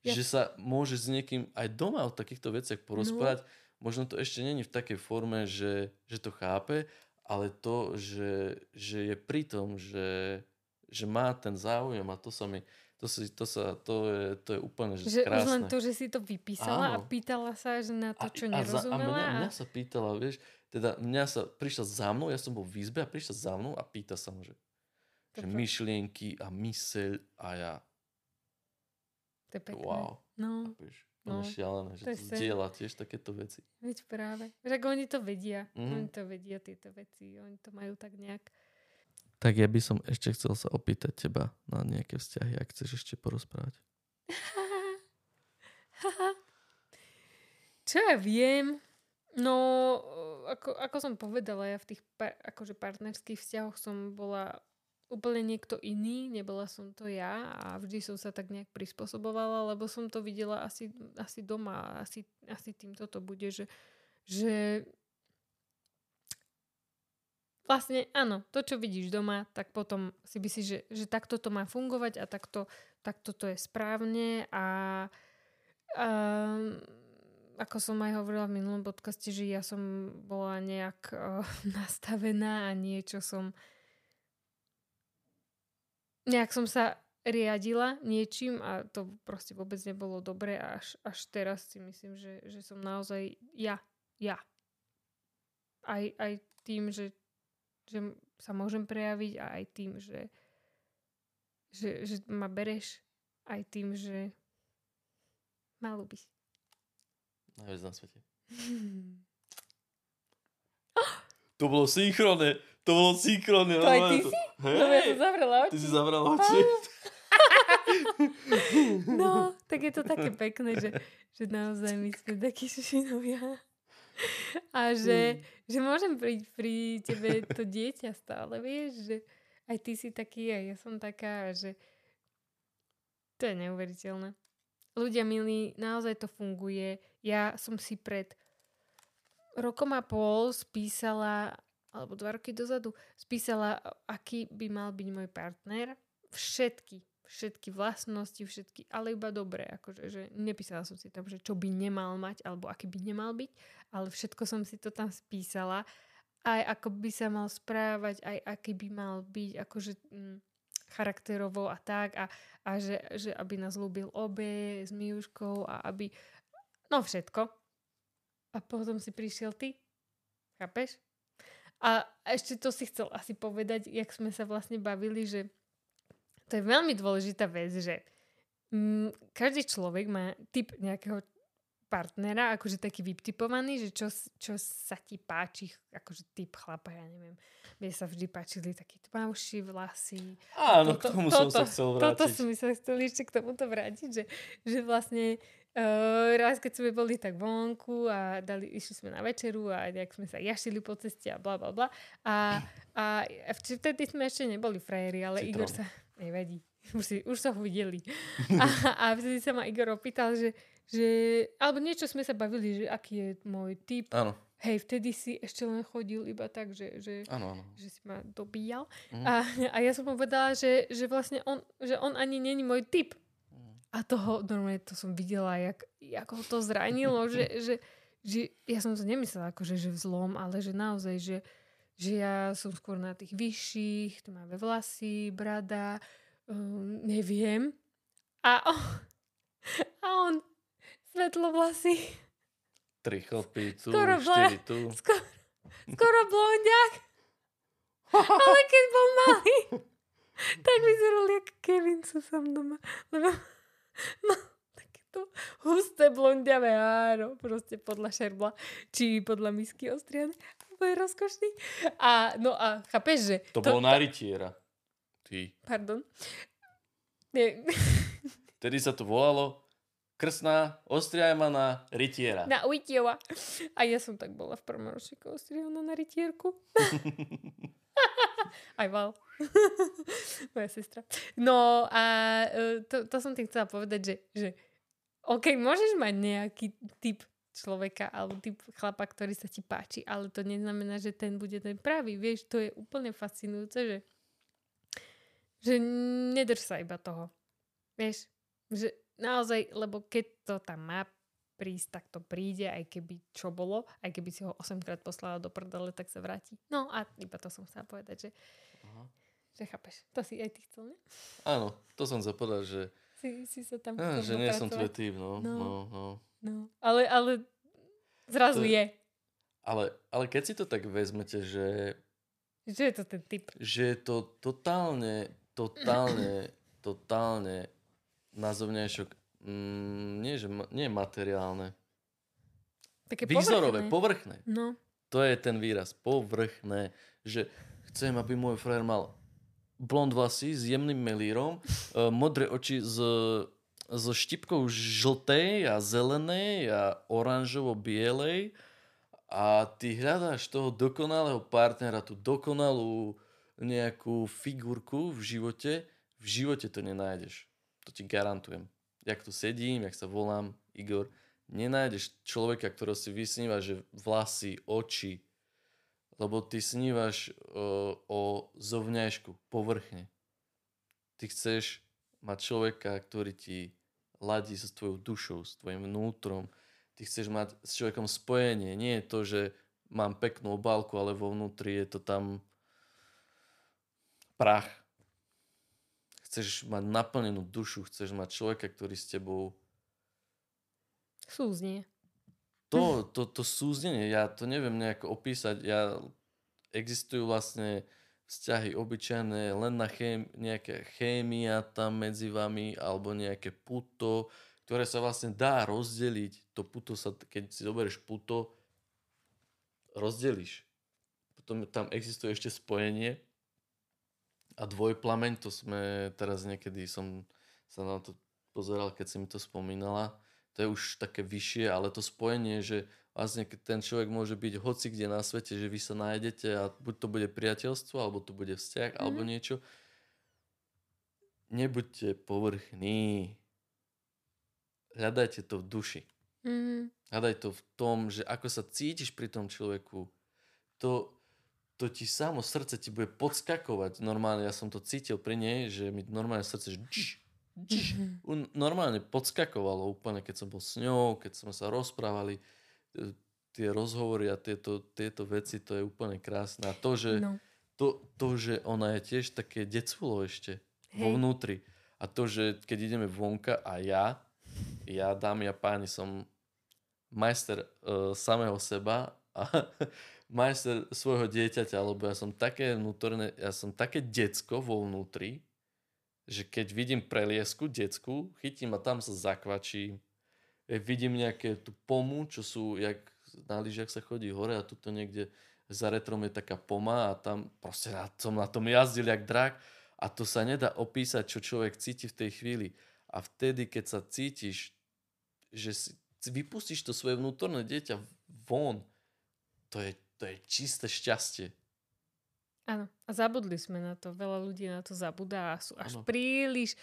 [SPEAKER 1] Ja-
[SPEAKER 2] Že sa môžeš s niekým aj doma o takýchto veciach porozprávať. Možno to ešte není v takej forme, že, že to chápe, ale to, že, že je pri tom, že, že má ten záujem a to sa mi, to, si, to, sa, to, je, to je úplne že
[SPEAKER 1] Že už len
[SPEAKER 2] krásne.
[SPEAKER 1] to, že si to vypísala a
[SPEAKER 2] Áno.
[SPEAKER 1] pýtala sa, že na to, čo
[SPEAKER 2] a, za, a
[SPEAKER 1] nerozumela.
[SPEAKER 2] mňa,
[SPEAKER 1] a-
[SPEAKER 2] mňa sa pýtala, vieš, teda mňa sa, prišla za mnou, ja som bol v izbe a prišla za mnou a pýta sa ma, že, že
[SPEAKER 1] To-
[SPEAKER 2] myšlienky a myseľ a ja,
[SPEAKER 1] To je pekné.
[SPEAKER 2] wow,
[SPEAKER 1] No,
[SPEAKER 2] vieš,
[SPEAKER 1] No,
[SPEAKER 2] šialené, že
[SPEAKER 1] to
[SPEAKER 2] zdieľa tiež takéto veci.
[SPEAKER 1] veď práve. Však oni to vedia.
[SPEAKER 2] Mhm.
[SPEAKER 1] Oni to vedia, tieto veci. Oni to majú tak nejak.
[SPEAKER 2] Tak ja by som ešte chcel sa opýtať teba na nejaké vzťahy, ak chceš ešte porozprávať.
[SPEAKER 1] Čo ja viem? No, ako, ako som povedala, ja v tých par, akože partnerských vzťahoch som bola úplne niekto iný, nebola som to ja a vždy som sa tak nejak prispôsobovala, lebo som to videla asi, asi doma, asi, asi týmto to bude, že, že vlastne áno, to, čo vidíš doma, tak potom si myslíš, že, že takto to má fungovať a takto, takto to je správne a, a ako som aj hovorila v minulom podcaste, že ja som bola nejak uh, nastavená a niečo som nejak som sa riadila niečím a to proste vôbec nebolo dobré a až, až teraz si myslím, že, že som naozaj ja, ja. Aj, aj tým, že, že sa môžem prejaviť a aj tým, že, že, že ma bereš, aj tým, že ma ľúbiš.
[SPEAKER 2] Najviac na svete. To bolo synchronné. To bolo synchronné.
[SPEAKER 1] To aj ty si? No ja som zavrela
[SPEAKER 2] Ty
[SPEAKER 1] oči.
[SPEAKER 2] si zavrala oči.
[SPEAKER 1] No, tak je to také pekné, že, že naozaj my sme takí šinovia. A že, že môžem príť pri tebe to dieťa stále, vieš, že aj ty si taký, aj ja som taká, že to je neuveriteľné. Ľudia milí, naozaj to funguje. Ja som si pred rokom a pol spísala, alebo dva roky dozadu, spísala, aký by mal byť môj partner. Všetky, všetky vlastnosti, všetky, ale iba dobré. Akože, že nepísala som si tam, že čo by nemal mať, alebo aký by nemal byť, ale všetko som si to tam spísala. Aj ako by sa mal správať, aj aký by mal byť, akože mm, charakterovo a tak. A, a že, že aby nás ľúbil obe s Miuškou a aby... No všetko. A potom si prišiel ty. Chápeš? A ešte to si chcel asi povedať, jak sme sa vlastne bavili, že to je veľmi dôležitá vec, že mm, každý človek má typ nejakého partnera, akože taký vytipovaný, že čo, čo sa ti páči, akože typ chlapa, ja neviem. Mne sa vždy páčili takí tmavší vlasy.
[SPEAKER 2] Áno, k
[SPEAKER 1] Toto-
[SPEAKER 2] tomu som sa
[SPEAKER 1] toto-
[SPEAKER 2] chcel
[SPEAKER 1] Toto
[SPEAKER 2] vrátiť.
[SPEAKER 1] som sa chceli ešte k tomuto vrátiť, že, že vlastne uh, raz, keď sme boli tak vonku a dali, išli sme na večeru a nejak sme sa jašili po ceste a bla bla bla. A, a vtedy sme ešte neboli frajeri, ale
[SPEAKER 2] Citrón.
[SPEAKER 1] Igor sa... Nevadí. Už, si, už sa ho videli. A, a vtedy sa ma Igor opýtal, že, že... Alebo niečo sme sa bavili, že aký je môj typ.
[SPEAKER 2] Áno,
[SPEAKER 1] Hej, vtedy si ešte len chodil iba tak, že, že,
[SPEAKER 2] áno, áno.
[SPEAKER 1] že si ma dobíjal.
[SPEAKER 2] Mhm.
[SPEAKER 1] A, a ja som mu povedala, že, že vlastne on, že on ani není môj typ.
[SPEAKER 2] Mhm.
[SPEAKER 1] A toho, normálne to som videla, jak, jak ho to zranilo, že, že, že ja som to nemyslela akože, že v zlom, ale že naozaj, že, že ja som skôr na tých vyšších, tmavé vlasy, brada, um, neviem. A on, a on svetlo vlasy,
[SPEAKER 2] Tri chlpy tu,
[SPEAKER 1] Skoro
[SPEAKER 2] štyri tu.
[SPEAKER 1] skoro, skoro blondiak. Ale keď bol malý, tak vyzeral jak Kevin Susan doma. Lebo no, takéto husté blondiavé áro, proste podľa šerbla, či podľa misky ostriany. To je rozkošný. A, no a chápeš, že...
[SPEAKER 2] To bolo na rytiera. Ty.
[SPEAKER 1] Pardon. Nie,
[SPEAKER 2] Vtedy sa to volalo krsná ostriajmaná rytiera.
[SPEAKER 1] na Ujtiova. A ja som tak bola v prvom ročníku ostriana na rytierku. Aj Val. Moja sestra. No a e, to, to som tým chcela povedať, že, že OK, môžeš mať nejaký typ človeka alebo typ chlapa, ktorý sa ti páči, ale to neznamená, že ten bude ten pravý. Vieš, to je úplne fascinujúce, že, že nedrž sa iba toho. Vieš, že naozaj, lebo keď to tam má prísť, tak to príde, aj keby čo bolo, aj keby si ho 8 krát poslala do prdele, tak sa vráti. No a iba to som chcela povedať, že,
[SPEAKER 2] Aha.
[SPEAKER 1] že chápeš. To si aj ty chcel, ne?
[SPEAKER 2] Áno, to som sa povedal, že,
[SPEAKER 1] Si, si sa tam chcel
[SPEAKER 2] že nie som tvoj typ, no.
[SPEAKER 1] No.
[SPEAKER 2] no, no.
[SPEAKER 1] No, ale, ale zrazu
[SPEAKER 2] To je-. Ale, ale keď si to tak vezmete, že,
[SPEAKER 1] Že je to ten typ.
[SPEAKER 2] že je to totálne, totálne, totálne nazovňajšok, mm, nie, že ma, nie materiálne,
[SPEAKER 1] Také
[SPEAKER 2] výzorové,
[SPEAKER 1] povrchné.
[SPEAKER 2] povrchné.
[SPEAKER 1] No,
[SPEAKER 2] To je ten výraz, povrchné, že chcem, aby môj frajer mal blond vlasy s jemným melírom, e, modré oči s, so štipkou žltej a zelenej a oranžovo-bielej a ty hľadáš toho dokonalého partnera, tú dokonalú nejakú figurku v živote, v živote to nenájdeš. To ti garantujem. Jak tu sedím, jak sa volám, Igor, nenájdeš človeka, ktorého si vysníva, že vlasy, oči, lebo ty snívaš o, o zovňajšku, povrchne. Ty chceš mať človeka, ktorý ti ladí so tvojou dušou, s tvojim vnútrom. Ty chceš mať s človekom spojenie. Nie je to, že mám peknú obálku, ale vo vnútri je to tam prach. Chceš mať naplnenú dušu, chceš mať človeka, ktorý s tebou...
[SPEAKER 1] Súznie.
[SPEAKER 2] To, to, to súznenie, ja to neviem nejako opísať. Ja, existujú vlastne vzťahy obyčajné, len na chém, nejaká chémia tam medzi vami, alebo nejaké puto, ktoré sa vlastne dá rozdeliť. To puto sa, keď si zoberieš puto, rozdelíš. Potom tam existuje ešte spojenie a dvojplameň, to sme teraz niekedy som sa na to pozeral, keď si mi to spomínala. To je už také vyššie, ale to spojenie, že vlastne ten človek môže byť hoci kde na svete, že vy sa nájdete a buď to bude priateľstvo, alebo to bude vzťah, mm-hmm. alebo niečo. Nebuďte povrchní. Hľadajte to v duši. Mm-hmm. Hľadaj to v tom, že ako sa cítiš pri tom človeku. To, to ti samo srdce ti bude podskakovať. Normálne, ja som to cítil pri nej, že mi normálne srdce, že dž, mm-hmm. normálne podskakovalo úplne, keď som bol s ňou, keď sme sa rozprávali tie rozhovory a tieto, tieto veci, to je úplne krásne. A to, že, no. to, to, že ona je tiež také deculo ešte Hej. vo vnútri. A to, že keď ideme vonka a ja, ja, dámy a páni, som majster uh, samého seba a majster svojho dieťaťa, lebo ja som také vnútorné, ja som také decko vo vnútri, že keď vidím preliesku decku, chytím a tam sa zakvačím, vidím nejaké tú pomu, čo sú, jak na lyžiach sa chodí hore a tuto niekde za retrom je taká poma a tam proste na, som na tom jazdil jak drak a to sa nedá opísať, čo človek cíti v tej chvíli. A vtedy, keď sa cítiš, že si, vypustíš to svoje vnútorné dieťa von, to je, to je čisté šťastie.
[SPEAKER 1] Áno, a zabudli sme na to. Veľa ľudí na to zabudá a sú až ano. príliš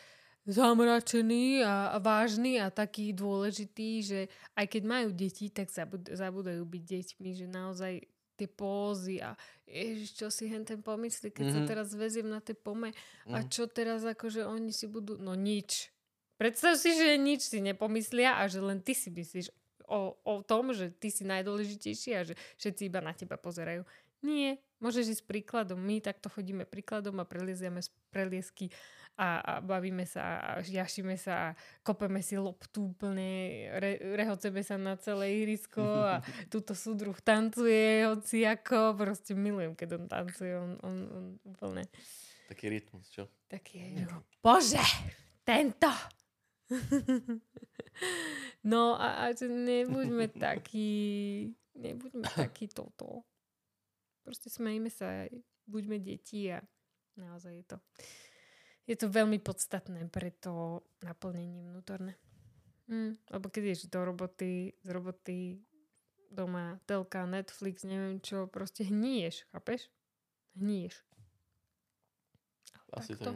[SPEAKER 1] zamračený a, a vážny a taký dôležitý, že aj keď majú deti, tak zabud- zabudajú byť deťmi, že naozaj tie pózy a ježiš, čo si hen ten pomyslí, keď mm-hmm. sa mhm. teraz veziem na tej pome mm-hmm. a mhm. čo teraz akože oni si budú, no nič. Predstav si, že nič si nepomyslia a že len ty si myslíš o, o tom, že ty si najdôležitejší a že všetci iba na teba pozerajú. Nie, môžeš ísť príkladom. My takto chodíme príkladom a preliezame z preliesky a, a bavíme sa a jašíme sa a kopeme si loptu úplne, re, rehoceme sa na celé ihrisko a túto súdruh tancuje hoci ako, proste milujem, keď on tancuje, on, on, on úplne...
[SPEAKER 2] Taký rytmus, čo?
[SPEAKER 1] Taký, no, bože, tento! no a, a nebuďme takí, nebuďme takí toto. Proste smejme sa, buďme deti a naozaj je to je to veľmi podstatné pre to naplnenie vnútorné. Mm, lebo keď ješ do roboty, z roboty, doma, telka, Netflix, neviem čo, proste hníješ, chápeš? Hníješ.
[SPEAKER 2] Asi takto? ten...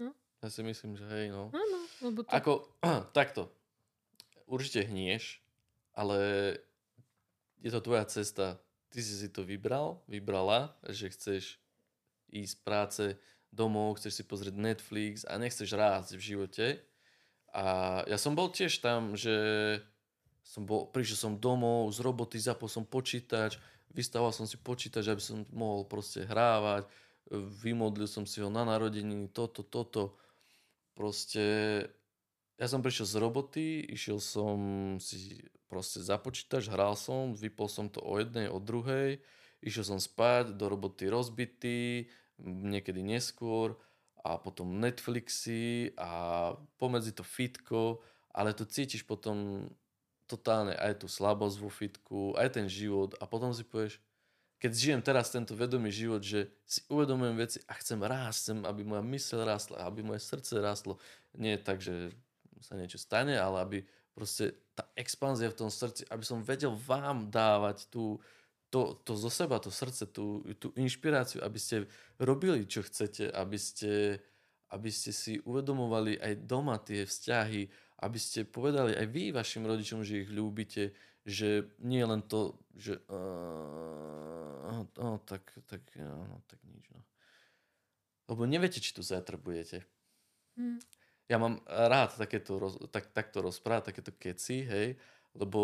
[SPEAKER 2] No? Ja si myslím, že hej, no.
[SPEAKER 1] Áno, lebo to...
[SPEAKER 2] Ako, takto. Určite hnieš, ale je to tvoja cesta. Ty si si to vybral, vybrala, že chceš ísť z práce domov, chceš si pozrieť Netflix a nechceš rásť v živote. A ja som bol tiež tam, že som bol, prišiel som domov z roboty, zapol som počítač, vystával som si počítač, aby som mohol proste hrávať, vymodlil som si ho na narodeniny, toto, toto. Proste ja som prišiel z roboty, išiel som si proste za počítač, hral som, vypol som to o jednej, o druhej, išiel som spať, do roboty rozbitý, niekedy neskôr a potom Netflixy a pomedzi to fitko, ale tu cítiš potom totálne aj tú slabosť vo fitku, aj ten život a potom si povieš, keď žijem teraz tento vedomý život, že si uvedomujem veci a chcem rásť, chcem, aby moja mysl rástla, aby moje srdce rástlo. Nie tak, že sa niečo stane, ale aby proste tá expanzia v tom srdci, aby som vedel vám dávať tú, to, to zo seba, to srdce, tú, tú inšpiráciu, aby ste robili, čo chcete, aby ste, aby ste si uvedomovali aj doma tie vzťahy, aby ste povedali aj vy vašim rodičom, že ich ľúbite, že nie len to, že uh, uh, tak, tak, uh, tak nič. No. Lebo neviete, či tu zajtra budete.
[SPEAKER 1] Hm.
[SPEAKER 2] Ja mám rád takéto, tak, takto rozprávať, takéto keci, hej, lebo,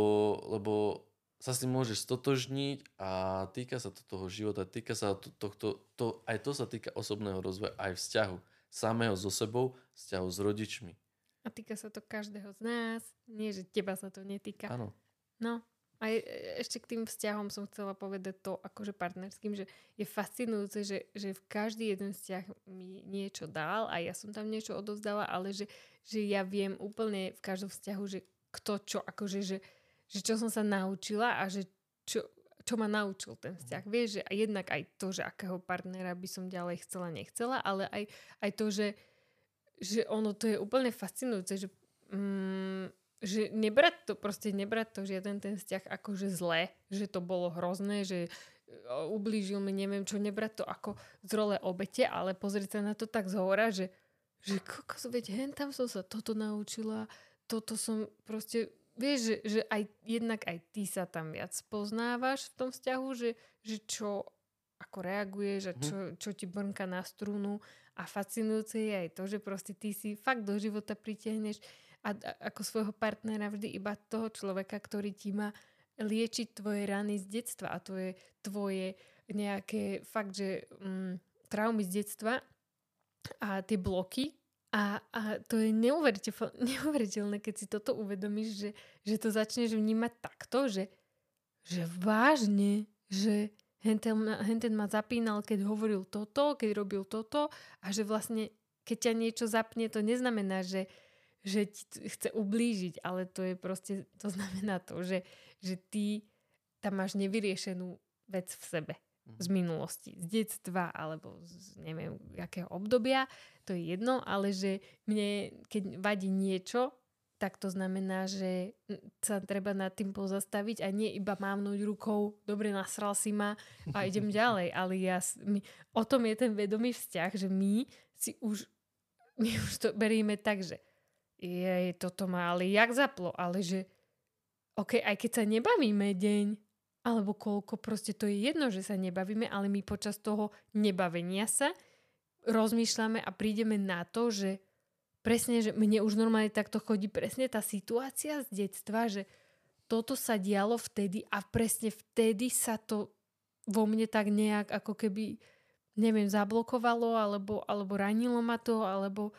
[SPEAKER 2] lebo sa s tým môžeš stotožniť a týka sa to toho života, týka sa to, tohto, to, aj to sa týka osobného rozvoja, aj vzťahu samého so sebou, vzťahu s rodičmi.
[SPEAKER 1] A týka sa to každého z nás, nie, že teba sa to netýka.
[SPEAKER 2] Áno.
[SPEAKER 1] No, a je- ešte k tým vzťahom som chcela povedať to akože partnerským, že je fascinujúce, že, že v každý jeden vzťah mi niečo dal a ja som tam niečo odovzdala, ale že, že ja viem úplne v každom vzťahu, že kto čo, akože, že, že čo som sa naučila a že čo, čo ma naučil ten vzťah. Vieš, že jednak aj to, že akého partnera by som ďalej chcela, nechcela, ale aj, aj to, že, že ono to je úplne fascinujúce, že mm, že nebrať to, proste nebrať to žiaden ten vzťah akože zlé, že to bolo hrozné, že o, ublížil mi neviem čo, nebrať to ako z role obete, ale pozrieť sa na to tak z hora, že, že kokos, veď hen tam som sa toto naučila, toto som proste, vieš, že, že aj jednak aj ty sa tam viac poznávaš v tom vzťahu, že, že čo ako reaguješ a čo, čo ti brnka na strunu. A fascinujúce je aj to, že proste ty si fakt do života pritiahneš a, ako svojho partnera vždy iba toho človeka, ktorý ti má liečiť tvoje rany z detstva a to je tvoje nejaké fakt, že mm, traumy z detstva a tie bloky. A, a to je neuveriteľ, neuveriteľné, keď si toto uvedomíš, že, že to začneš vnímať takto, že, že vážne, že henten ma zapínal, keď hovoril toto, keď robil toto a že vlastne keď ťa niečo zapne, to neznamená, že, že ti chce ublížiť, ale to je proste, to znamená to, že, že ty tam máš nevyriešenú vec v sebe z minulosti, z detstva alebo z neviem akého obdobia, to je jedno, ale že mne, keď vadí niečo, tak to znamená, že sa treba nad tým pozastaviť a nie iba mávnuť rukou, dobre, nasral si ma a idem ďalej. Ale ja, my, o tom je ten vedomý vzťah, že my si už, my už to berieme tak, že je, toto ma ale jak zaplo, ale že OK, aj keď sa nebavíme deň, alebo koľko, proste to je jedno, že sa nebavíme, ale my počas toho nebavenia sa rozmýšľame a prídeme na to, že presne, že mne už normálne takto chodí presne tá situácia z detstva, že toto sa dialo vtedy a presne vtedy sa to vo mne tak nejak ako keby neviem, zablokovalo alebo, alebo ranilo ma to, alebo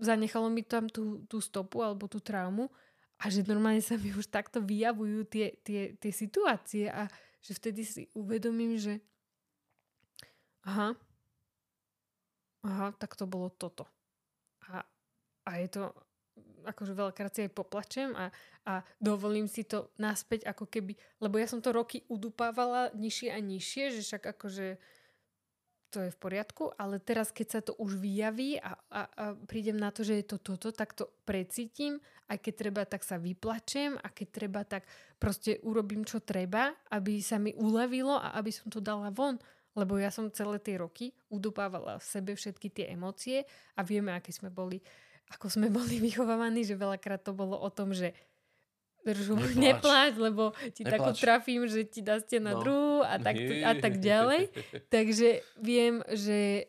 [SPEAKER 1] zanechalo mi tam tú, tú stopu alebo tú traumu a že normálne sa mi už takto vyjavujú tie, tie, tie situácie a že vtedy si uvedomím, že aha, aha, tak to bolo toto. A, a je to, akože veľakrát si aj poplačem a, a dovolím si to naspäť ako keby, lebo ja som to roky udupávala nižšie a nižšie, že však akože to je v poriadku, ale teraz keď sa to už vyjaví a, a, a prídem na to, že je to toto, tak to precítim, aj keď treba, tak sa vyplačem a keď treba, tak proste urobím, čo treba, aby sa mi uľavilo a aby som to dala von. Lebo ja som celé tie roky udupávala v sebe všetky tie emócie a vieme, aké sme boli, ako sme boli vychovávaní, že veľakrát to bolo o tom, že Držu,
[SPEAKER 2] Nepláč.
[SPEAKER 1] nepláč, lebo ti takú
[SPEAKER 2] Nepláč.
[SPEAKER 1] trafím, že ti dá ste na
[SPEAKER 2] No.
[SPEAKER 1] druhú a tak, a tak ďalej. Takže viem, že e,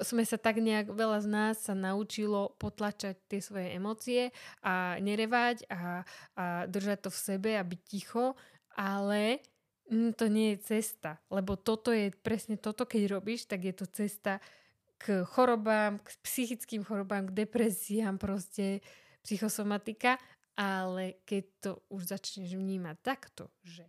[SPEAKER 1] sme sa tak nejak, veľa z nás sa naučilo potlačať tie svoje emócie a nerevať a, a držať to v sebe a byť ticho, ale mm, to nie je cesta, lebo toto je presne toto, keď robíš, tak je to cesta k chorobám, k psychickým chorobám, k depresiám, proste psychosomatika, ale keď to už začneš vnímať takto, že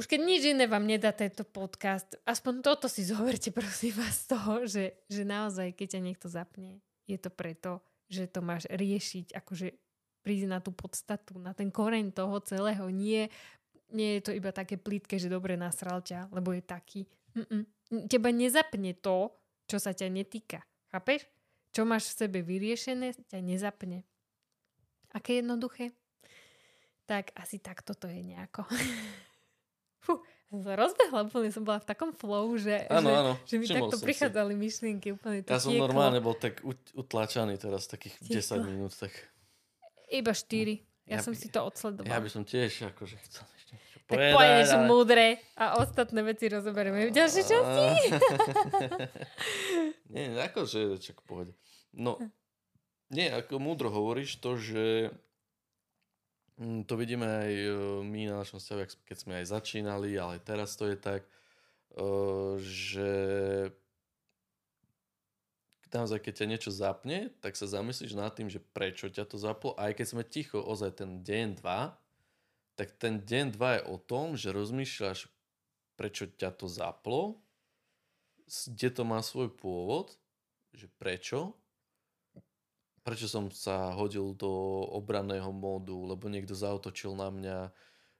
[SPEAKER 1] už keď nič iné vám nedá tento podcast, aspoň toto si zoberte prosím vás z toho, že, že naozaj, keď ťa niekto zapne, je to preto, že to máš riešiť, akože prísť na tú podstatu, na ten koreň toho celého. Nie, nie je to iba také plítke, že dobre nasral ťa, lebo je taký. Mm-mm. Teba nezapne to, čo sa ťa netýka. Chápeš? Čo máš v sebe vyriešené, ťa nezapne. Aké jednoduché? Tak asi takto to je nejako. Fú, Som rozbehla úplne, som bola v takom flow, že,
[SPEAKER 2] Áno,
[SPEAKER 1] že,
[SPEAKER 2] áno,
[SPEAKER 1] že mi takto
[SPEAKER 2] som si.
[SPEAKER 1] prichádzali myšlienky úplne to
[SPEAKER 2] Ja som
[SPEAKER 1] tieklo.
[SPEAKER 2] normálne bol tak ut- utlačaný teraz, takých
[SPEAKER 1] Tieklo.
[SPEAKER 2] 10 minút, tak
[SPEAKER 1] Iba štyri. Ja,
[SPEAKER 2] Ja
[SPEAKER 1] som
[SPEAKER 2] by-
[SPEAKER 1] si to odsledovala.
[SPEAKER 2] ja by som tiež akože chcel ešte
[SPEAKER 1] tak
[SPEAKER 2] povedať.
[SPEAKER 1] poješ
[SPEAKER 2] ale-
[SPEAKER 1] múdre a ostatné veci rozoberieme v ďalšej časti.
[SPEAKER 2] nie, akože, čak pohode. No, nie, ako múdro hovoríš to, že mm, to vidíme aj e, my na našom vzťahu, keď sme aj začínali, ale teraz to je tak, e, že naozaj, keď ťa niečo zapne, tak sa zamyslíš nad tým, že prečo ťa to zaplo. Aj keď sme ticho ozaj ten deň, dva, tak ten deň, dva je o tom, že rozmýšľaš, prečo ťa to zaplo, kde to má svoj pôvod, že prečo, prečo som sa hodil do obranného módu, lebo niekto zautočil na mňa,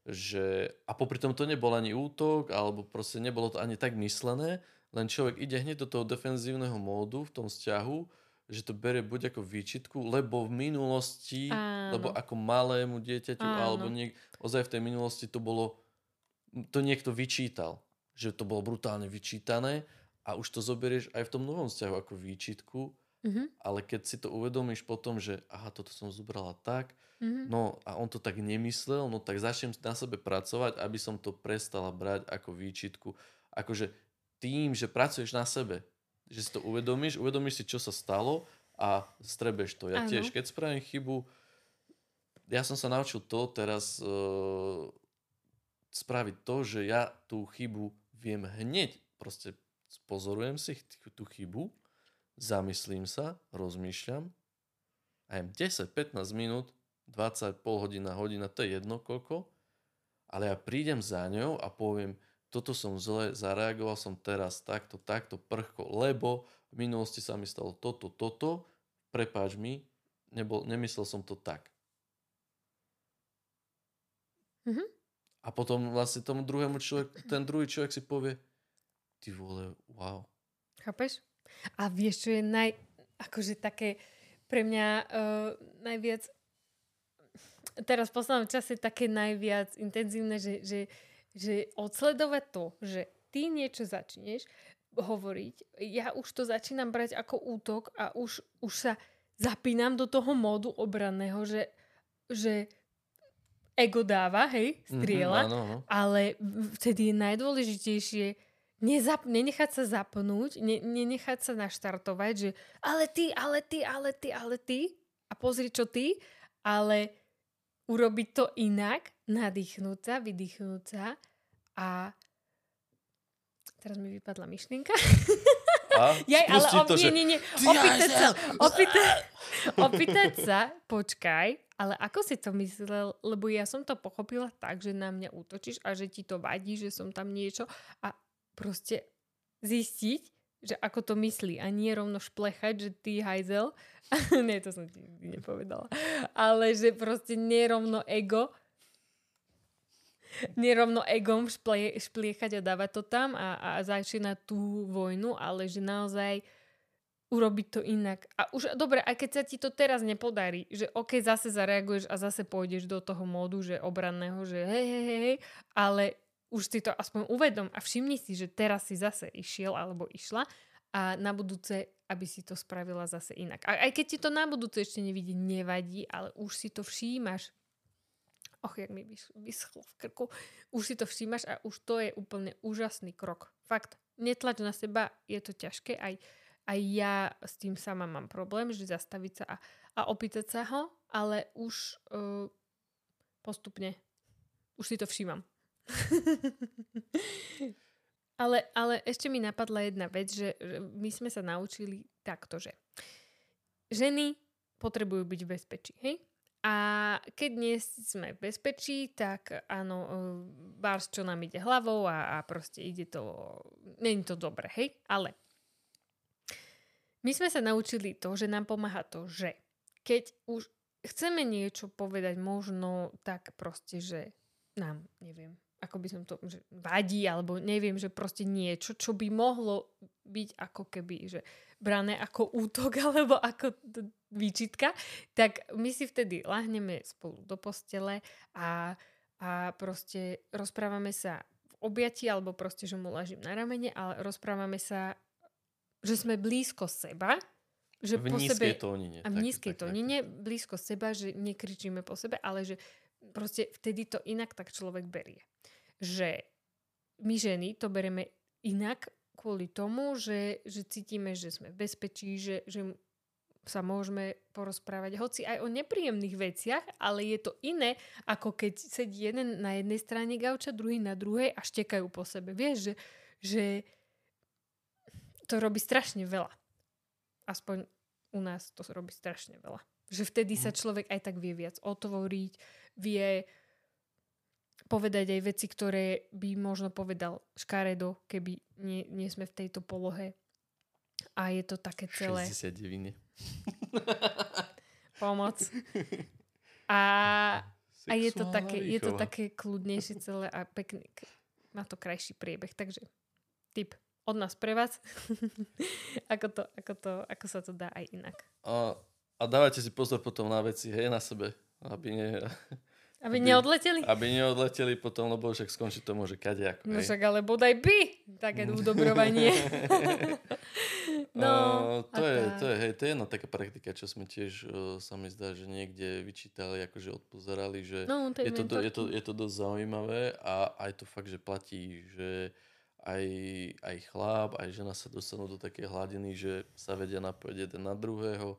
[SPEAKER 2] že... A popri tom to nebol ani útok, alebo proste nebolo to ani tak myslené, len človek ide hneď do toho defenzívneho módu v tom vzťahu, že to berie buď ako výčitku, lebo v minulosti,
[SPEAKER 1] Áno.
[SPEAKER 2] lebo ako malému dieťaťu,
[SPEAKER 1] Áno.
[SPEAKER 2] alebo niek- ozaj v tej minulosti to bolo, to niekto vyčítal, že to bolo brutálne vyčítané a už to zoberieš aj v tom novom vzťahu ako výčitku,
[SPEAKER 1] Mhm,
[SPEAKER 2] ale keď si to uvedomíš potom, že aha, toto som zobrala tak,
[SPEAKER 1] mhm.
[SPEAKER 2] no a on to tak nemyslel, no tak začnem na sebe pracovať, aby som to prestala brať ako výčitku. Akože tým, že pracuješ na sebe, že si to uvedomíš, uvedomíš si, čo sa stalo a strebeš to. Ja
[SPEAKER 1] Áno.
[SPEAKER 2] tiež, keď spravím chybu, ja som sa naučil to teraz uh, spraviť to, že ja tú chybu viem hneď, proste pozorujem si tú chybu, zamyslím sa, rozmýšľam a jem 10-15 minút, 20, pol hodina, hodina, to je jedno koľko, ale ja prídem za ňou a poviem, toto som zle, zareagoval som teraz takto, takto, prchko, lebo v minulosti sa mi stalo toto, toto, prepáč mi, nebol, nemyslel som to tak.
[SPEAKER 1] Mhm.
[SPEAKER 2] A potom vlastne tomu druhému človek, ten druhý človek si povie, ty vole, wow.
[SPEAKER 1] Chápeš? A vieš, čo je naj... Akože také pre mňa uh, najviac... Teraz v poslednom čase také najviac intenzívne, že, že, že odsledovať to, že ty niečo začneš hovoriť, ja už to začínam brať ako útok a už, už sa zapínam do toho módu obranného, že, že ego dáva, hej, strieľa,
[SPEAKER 2] Mhm, áno, áno.
[SPEAKER 1] ale vtedy je najdôležitejšie nezap, nenechať sa zapnúť, ne, nenechať sa naštartovať, že ale ty, ale ty, ale ty, ale ty a pozri, čo ty, ale urobiť to inak, nadýchnúť sa, vydýchnúť sa a teraz mi vypadla myšlienka.
[SPEAKER 2] A
[SPEAKER 1] Jaj, ale op,
[SPEAKER 2] to,
[SPEAKER 1] nie,
[SPEAKER 2] že
[SPEAKER 1] nie, nie. Opýtať sa, opýtať, opýtať sa, počkaj, ale ako si to myslel, lebo ja som to pochopila tak, že na mňa útočíš a že ti to vadí, že som tam niečo a proste zistiť, že ako to myslí a nie rovno šplechať, že ty hajzel. nie, to som ti nepovedala. Ale že proste nerovno ego nerovno egom šplie, špliechať a dávať to tam a, a začínať tú vojnu, ale že naozaj urobiť to inak. A už, dobre, aj keď sa ti to teraz nepodarí, že ok, zase zareaguješ a zase pôjdeš do toho módu, že obranného, že hej, hej, hej, ale už si to aspoň uvedom a všimni si, že teraz si zase išiel alebo išla a na budúce, aby si to spravila zase inak. A aj keď ti to na budúce ešte nevidí, nevadí, ale už si to všímaš. Och, jak mi vys- vyschlo v krku. Už si to všímaš a už to je úplne úžasný krok. Fakt, netlač na seba, je to ťažké. Aj, aj ja s tým sama mám problém, že zastaviť sa a, a opýtať sa ho, ale už uh, postupne, už si to všímam. Ale, ale ešte mi napadla jedna vec, že, my sme sa naučili takto, že ženy potrebujú byť v bezpečí, hej? A keď nie sme v bezpečí, tak áno, bárs, čo nám ide hlavou a, a proste ide to, není to dobre, hej? Ale my sme sa naučili to, že nám pomáha to, že keď už chceme niečo povedať možno tak proste, že nám, neviem, ako by som to, že vadí, alebo neviem, že proste niečo, čo by mohlo byť ako keby, že brané ako útok alebo ako d- výčitka, tak my si vtedy lahneme spolu do postele a, a proste rozprávame sa v objatí, alebo proste, že mu ležím na ramene, ale rozprávame sa, že sme blízko seba, že
[SPEAKER 2] v
[SPEAKER 1] po sebe...
[SPEAKER 2] tónine.
[SPEAKER 1] A v
[SPEAKER 2] tak-
[SPEAKER 1] nízkej
[SPEAKER 2] tak- tak.
[SPEAKER 1] tónine, blízko seba, že nekričíme po sebe, ale že proste vtedy to inak tak človek berie. Že my ženy to bereme inak kvôli tomu, že, že cítime, že sme v bezpečí, že, že sa môžeme porozprávať hoci aj o nepríjemných veciach, ale je to iné, ako keď sedí jeden na jednej strane gauča, druhý na druhej a štekajú po sebe. Vieš, že, že to robí strašne veľa. Aspoň u nás to robí strašne veľa. Že vtedy sa človek aj tak vie viac otvoriť, vie povedať aj veci, ktoré by možno povedal škaredo, keby nie, nie sme v tejto polohe. A je to také celé
[SPEAKER 2] 69.
[SPEAKER 1] pomoc. A, a je to také, je to také kľudnejšie celé a pekný. Má to krajší priebeh. Takže tip od nás pre vás. ako, to, ako, to, ako sa to dá aj inak.
[SPEAKER 2] A, a dávajte si pozor potom na veci, hej, na sebe. Aby, ne,
[SPEAKER 1] Aby
[SPEAKER 2] Aby-
[SPEAKER 1] neodleteli?
[SPEAKER 2] aby neodleteli potom, lebo však skončí to môže kadejako.
[SPEAKER 1] No však ale bodaj by také udobrovanie. no,
[SPEAKER 2] Uh, to, je, to, je, hej, to je jedna taká praktika, čo sme tiež, uh, sa mi zdá, že niekde vyčítali, akože odpozerali, že
[SPEAKER 1] No,
[SPEAKER 2] je, to, do, je, to, je to dosť zaujímavé a aj to fakt, že platí, že aj, aj chlap, aj žena sa dostanú do také hladiny, že sa vedia napojiť jeden na druhého.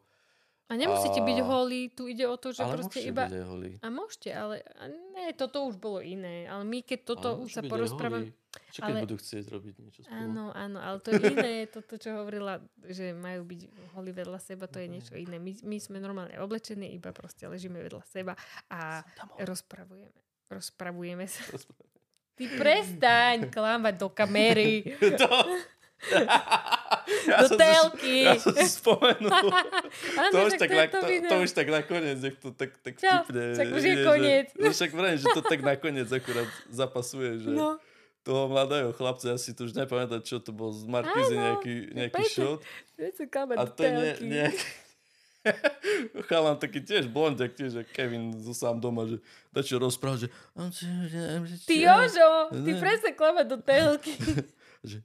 [SPEAKER 1] A nemusíte byť
[SPEAKER 2] a-
[SPEAKER 1] holí, tu ide o to, že
[SPEAKER 2] ale
[SPEAKER 1] proste iba...
[SPEAKER 2] byť aj holí.
[SPEAKER 1] A môžete, ale a ne, toto už bolo iné. Ale my, keď toto
[SPEAKER 2] Ale
[SPEAKER 1] už sa
[SPEAKER 2] byť
[SPEAKER 1] porozprávame...
[SPEAKER 2] Čo keď
[SPEAKER 1] ale-
[SPEAKER 2] budú chcieť robiť niečo spolu?
[SPEAKER 1] Áno, áno, ale to je iné, toto, čo hovorila, že majú byť holí vedľa seba, to je niečo iné. My, my sme normálne oblečení, iba proste ležíme vedľa seba a rozpravujeme. Rozpravujeme sa. Ty prestaň klamať do kamery,
[SPEAKER 2] to... ja
[SPEAKER 1] do telky.
[SPEAKER 2] Ja som si spomenul.
[SPEAKER 1] Áno,
[SPEAKER 2] to, už tak
[SPEAKER 1] to je
[SPEAKER 2] na,
[SPEAKER 1] to
[SPEAKER 2] to, už tak nakoniec, nech to tak, tak
[SPEAKER 1] Čo?
[SPEAKER 2] vtipne.
[SPEAKER 1] Však už je
[SPEAKER 2] že-
[SPEAKER 1] koniec.
[SPEAKER 2] No však vrajím, že to tak nakoniec akurát zapasuje, že
[SPEAKER 1] No,
[SPEAKER 2] toho mladého chlapca, ja si to už nepamätám, čo to bol z Markízy
[SPEAKER 1] Áno,
[SPEAKER 2] nejaký, nejaký
[SPEAKER 1] klamať
[SPEAKER 2] A to je
[SPEAKER 1] telky.
[SPEAKER 2] nejaký... Chalan taký tiež blondiak, tiež, že Kevin zo sám doma, že dačo rozprával, že...
[SPEAKER 1] Ty Jožo, ty
[SPEAKER 2] Ne.
[SPEAKER 1] presne klamať do telky.
[SPEAKER 2] že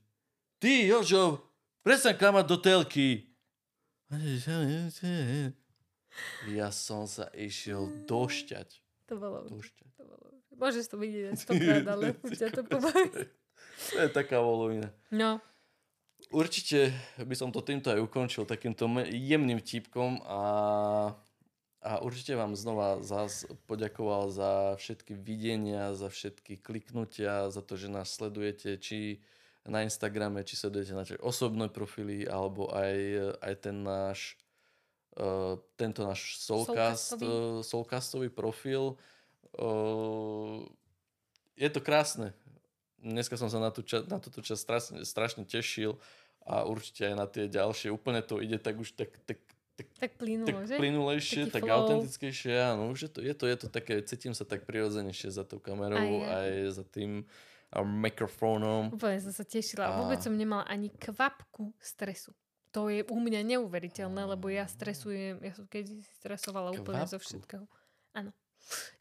[SPEAKER 2] ty Jožo, prestaň klamať do telky. Ja som sa išiel došťať.
[SPEAKER 1] To bolo,
[SPEAKER 2] Došťať.
[SPEAKER 1] to bolo. Môžeš to vidieť stokrát, ale ťa to pobaví.
[SPEAKER 2] To je taká volovina.
[SPEAKER 1] No,
[SPEAKER 2] Určite by som to týmto aj ukončil takýmto jemným típkom a, a určite vám znova zás poďakoval za všetky videnia, za všetky kliknutia, za to, že nás sledujete, či na Instagrame, či sledujete naše osobné profily, alebo aj, aj ten náš uh, tento náš Soulcast,
[SPEAKER 1] Soulcastový.
[SPEAKER 2] uh, Soulcastový profil. Uh, je to krásne. Dneska som sa na, tú ča- na túto časť strašne, strašne tešil a určite aj na tie ďalšie. Úplne to ide tak už tak, tak, tak,
[SPEAKER 1] tak plynulo,
[SPEAKER 2] tak
[SPEAKER 1] že?
[SPEAKER 2] plynulejšie,
[SPEAKER 1] Taký
[SPEAKER 2] tak
[SPEAKER 1] flow.
[SPEAKER 2] autentickejšie. Áno, už je to, je, to, je to také, cítim sa tak prirodzenejšie za tou kamerou,
[SPEAKER 1] Aj
[SPEAKER 2] aj za tým mikrofónom.
[SPEAKER 1] Úplne som sa tešila.
[SPEAKER 2] A-
[SPEAKER 1] Vôbec som nemala ani kvapku stresu. To je u mňa neuveriteľné, lebo ja stresujem, ja som keď stresovala úplne zo
[SPEAKER 2] Kvapku?
[SPEAKER 1] všetkého. Áno.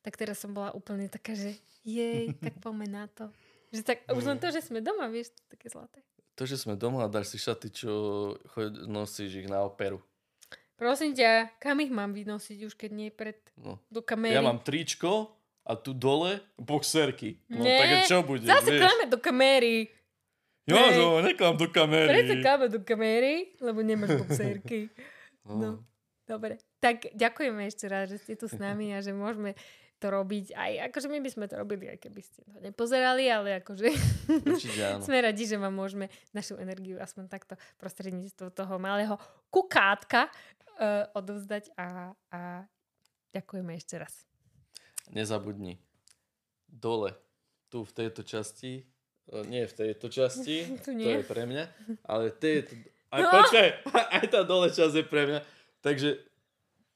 [SPEAKER 1] Tak teraz som bola úplne taká, že jej, tak poďme na to. Že tak, už len to, že sme doma, vieš, to je také zlaté.
[SPEAKER 2] To, že sme doma a dáš si šaty, čo nosíš ich na operu.
[SPEAKER 1] Prosím ťa, kam ich mám vynosiť už, keď nie pred
[SPEAKER 2] No.
[SPEAKER 1] do kamery?
[SPEAKER 2] Ja mám tričko a tu dole boxerky. No
[SPEAKER 1] Nie,
[SPEAKER 2] tak čo bude?
[SPEAKER 1] Zase
[SPEAKER 2] vieš?
[SPEAKER 1] kláme do kamery.
[SPEAKER 2] Jo,
[SPEAKER 1] Hej.
[SPEAKER 2] no, neklam do kamery.
[SPEAKER 1] Prečo kláme do kamery? Lebo nemáš boxerky.
[SPEAKER 2] No.
[SPEAKER 1] No. Dobre. Tak ďakujeme ešte raz, že ste tu s nami a že môžeme to robiť aj, akože my by sme to robili, aj keby ste to nepozerali, ale akože sme radi, že vám môžeme našu energiu aspoň takto prostredníctvom toho malého kukátka uh, odovzdať a, a ďakujeme ešte raz.
[SPEAKER 2] Nezabudni. Dole, tu v tejto časti, e, nie v tejto časti,
[SPEAKER 1] Tu
[SPEAKER 2] to
[SPEAKER 1] nie.
[SPEAKER 2] je pre mňa, ale tejto, aj
[SPEAKER 1] No.
[SPEAKER 2] počkaj, aj tá dole časť je pre mňa. Takže,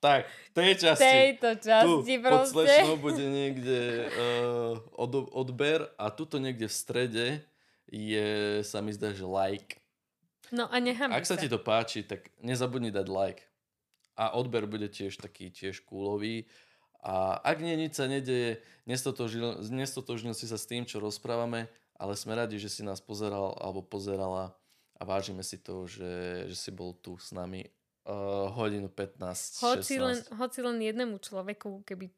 [SPEAKER 2] tak, v tej časti.
[SPEAKER 1] tejto
[SPEAKER 2] tu
[SPEAKER 1] časti
[SPEAKER 2] pod
[SPEAKER 1] proste.
[SPEAKER 2] slečnou bude niekde uh, od, odber a tuto niekde v strede je, sa mi zdá, že like.
[SPEAKER 1] No a nechám
[SPEAKER 2] Ak sa ti to páči, tak nezabudni dať like. A odber bude tiež taký tiež kúlový. A ak nie, nič sa nedeje, nestotožnil, nestotožnil si sa s tým, čo rozprávame ale sme radi, že si nás pozeral alebo pozerala a vážime si to, že, že si bol tu s nami uh, hodinu 15,
[SPEAKER 1] Hoci
[SPEAKER 2] 16.
[SPEAKER 1] len, hoci len jednému človeku, keby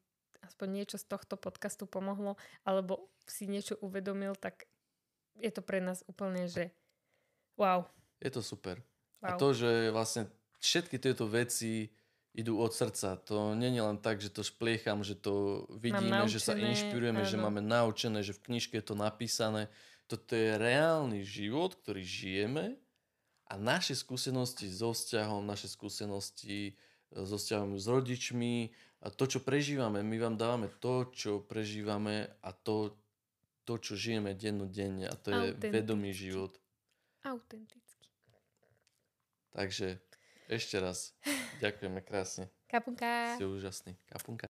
[SPEAKER 1] aspoň niečo z tohto podcastu pomohlo, alebo si niečo uvedomil, tak je to pre nás úplne, že wow.
[SPEAKER 2] Je to super.
[SPEAKER 1] wow.
[SPEAKER 2] A to, že vlastne všetky tieto veci idú od srdca. To nie je len tak, že to špliecham, že to vidíme, že sa
[SPEAKER 1] naučené,
[SPEAKER 2] inšpirujeme, že
[SPEAKER 1] áno.
[SPEAKER 2] máme naučené, že v knižke je to napísané. Toto je reálny život, ktorý žijeme a naše skúsenosti so vzťahom, naše skúsenosti e, so vzťahom s rodičmi a to, čo prežívame, my vám dávame to, čo prežívame a to, to čo žijeme dennodenne a to je vedomý život.
[SPEAKER 1] Autenticky.
[SPEAKER 2] Takže ešte raz ďakujeme krásne.
[SPEAKER 1] Kapunka.
[SPEAKER 2] Ste úžasní. Kapunka.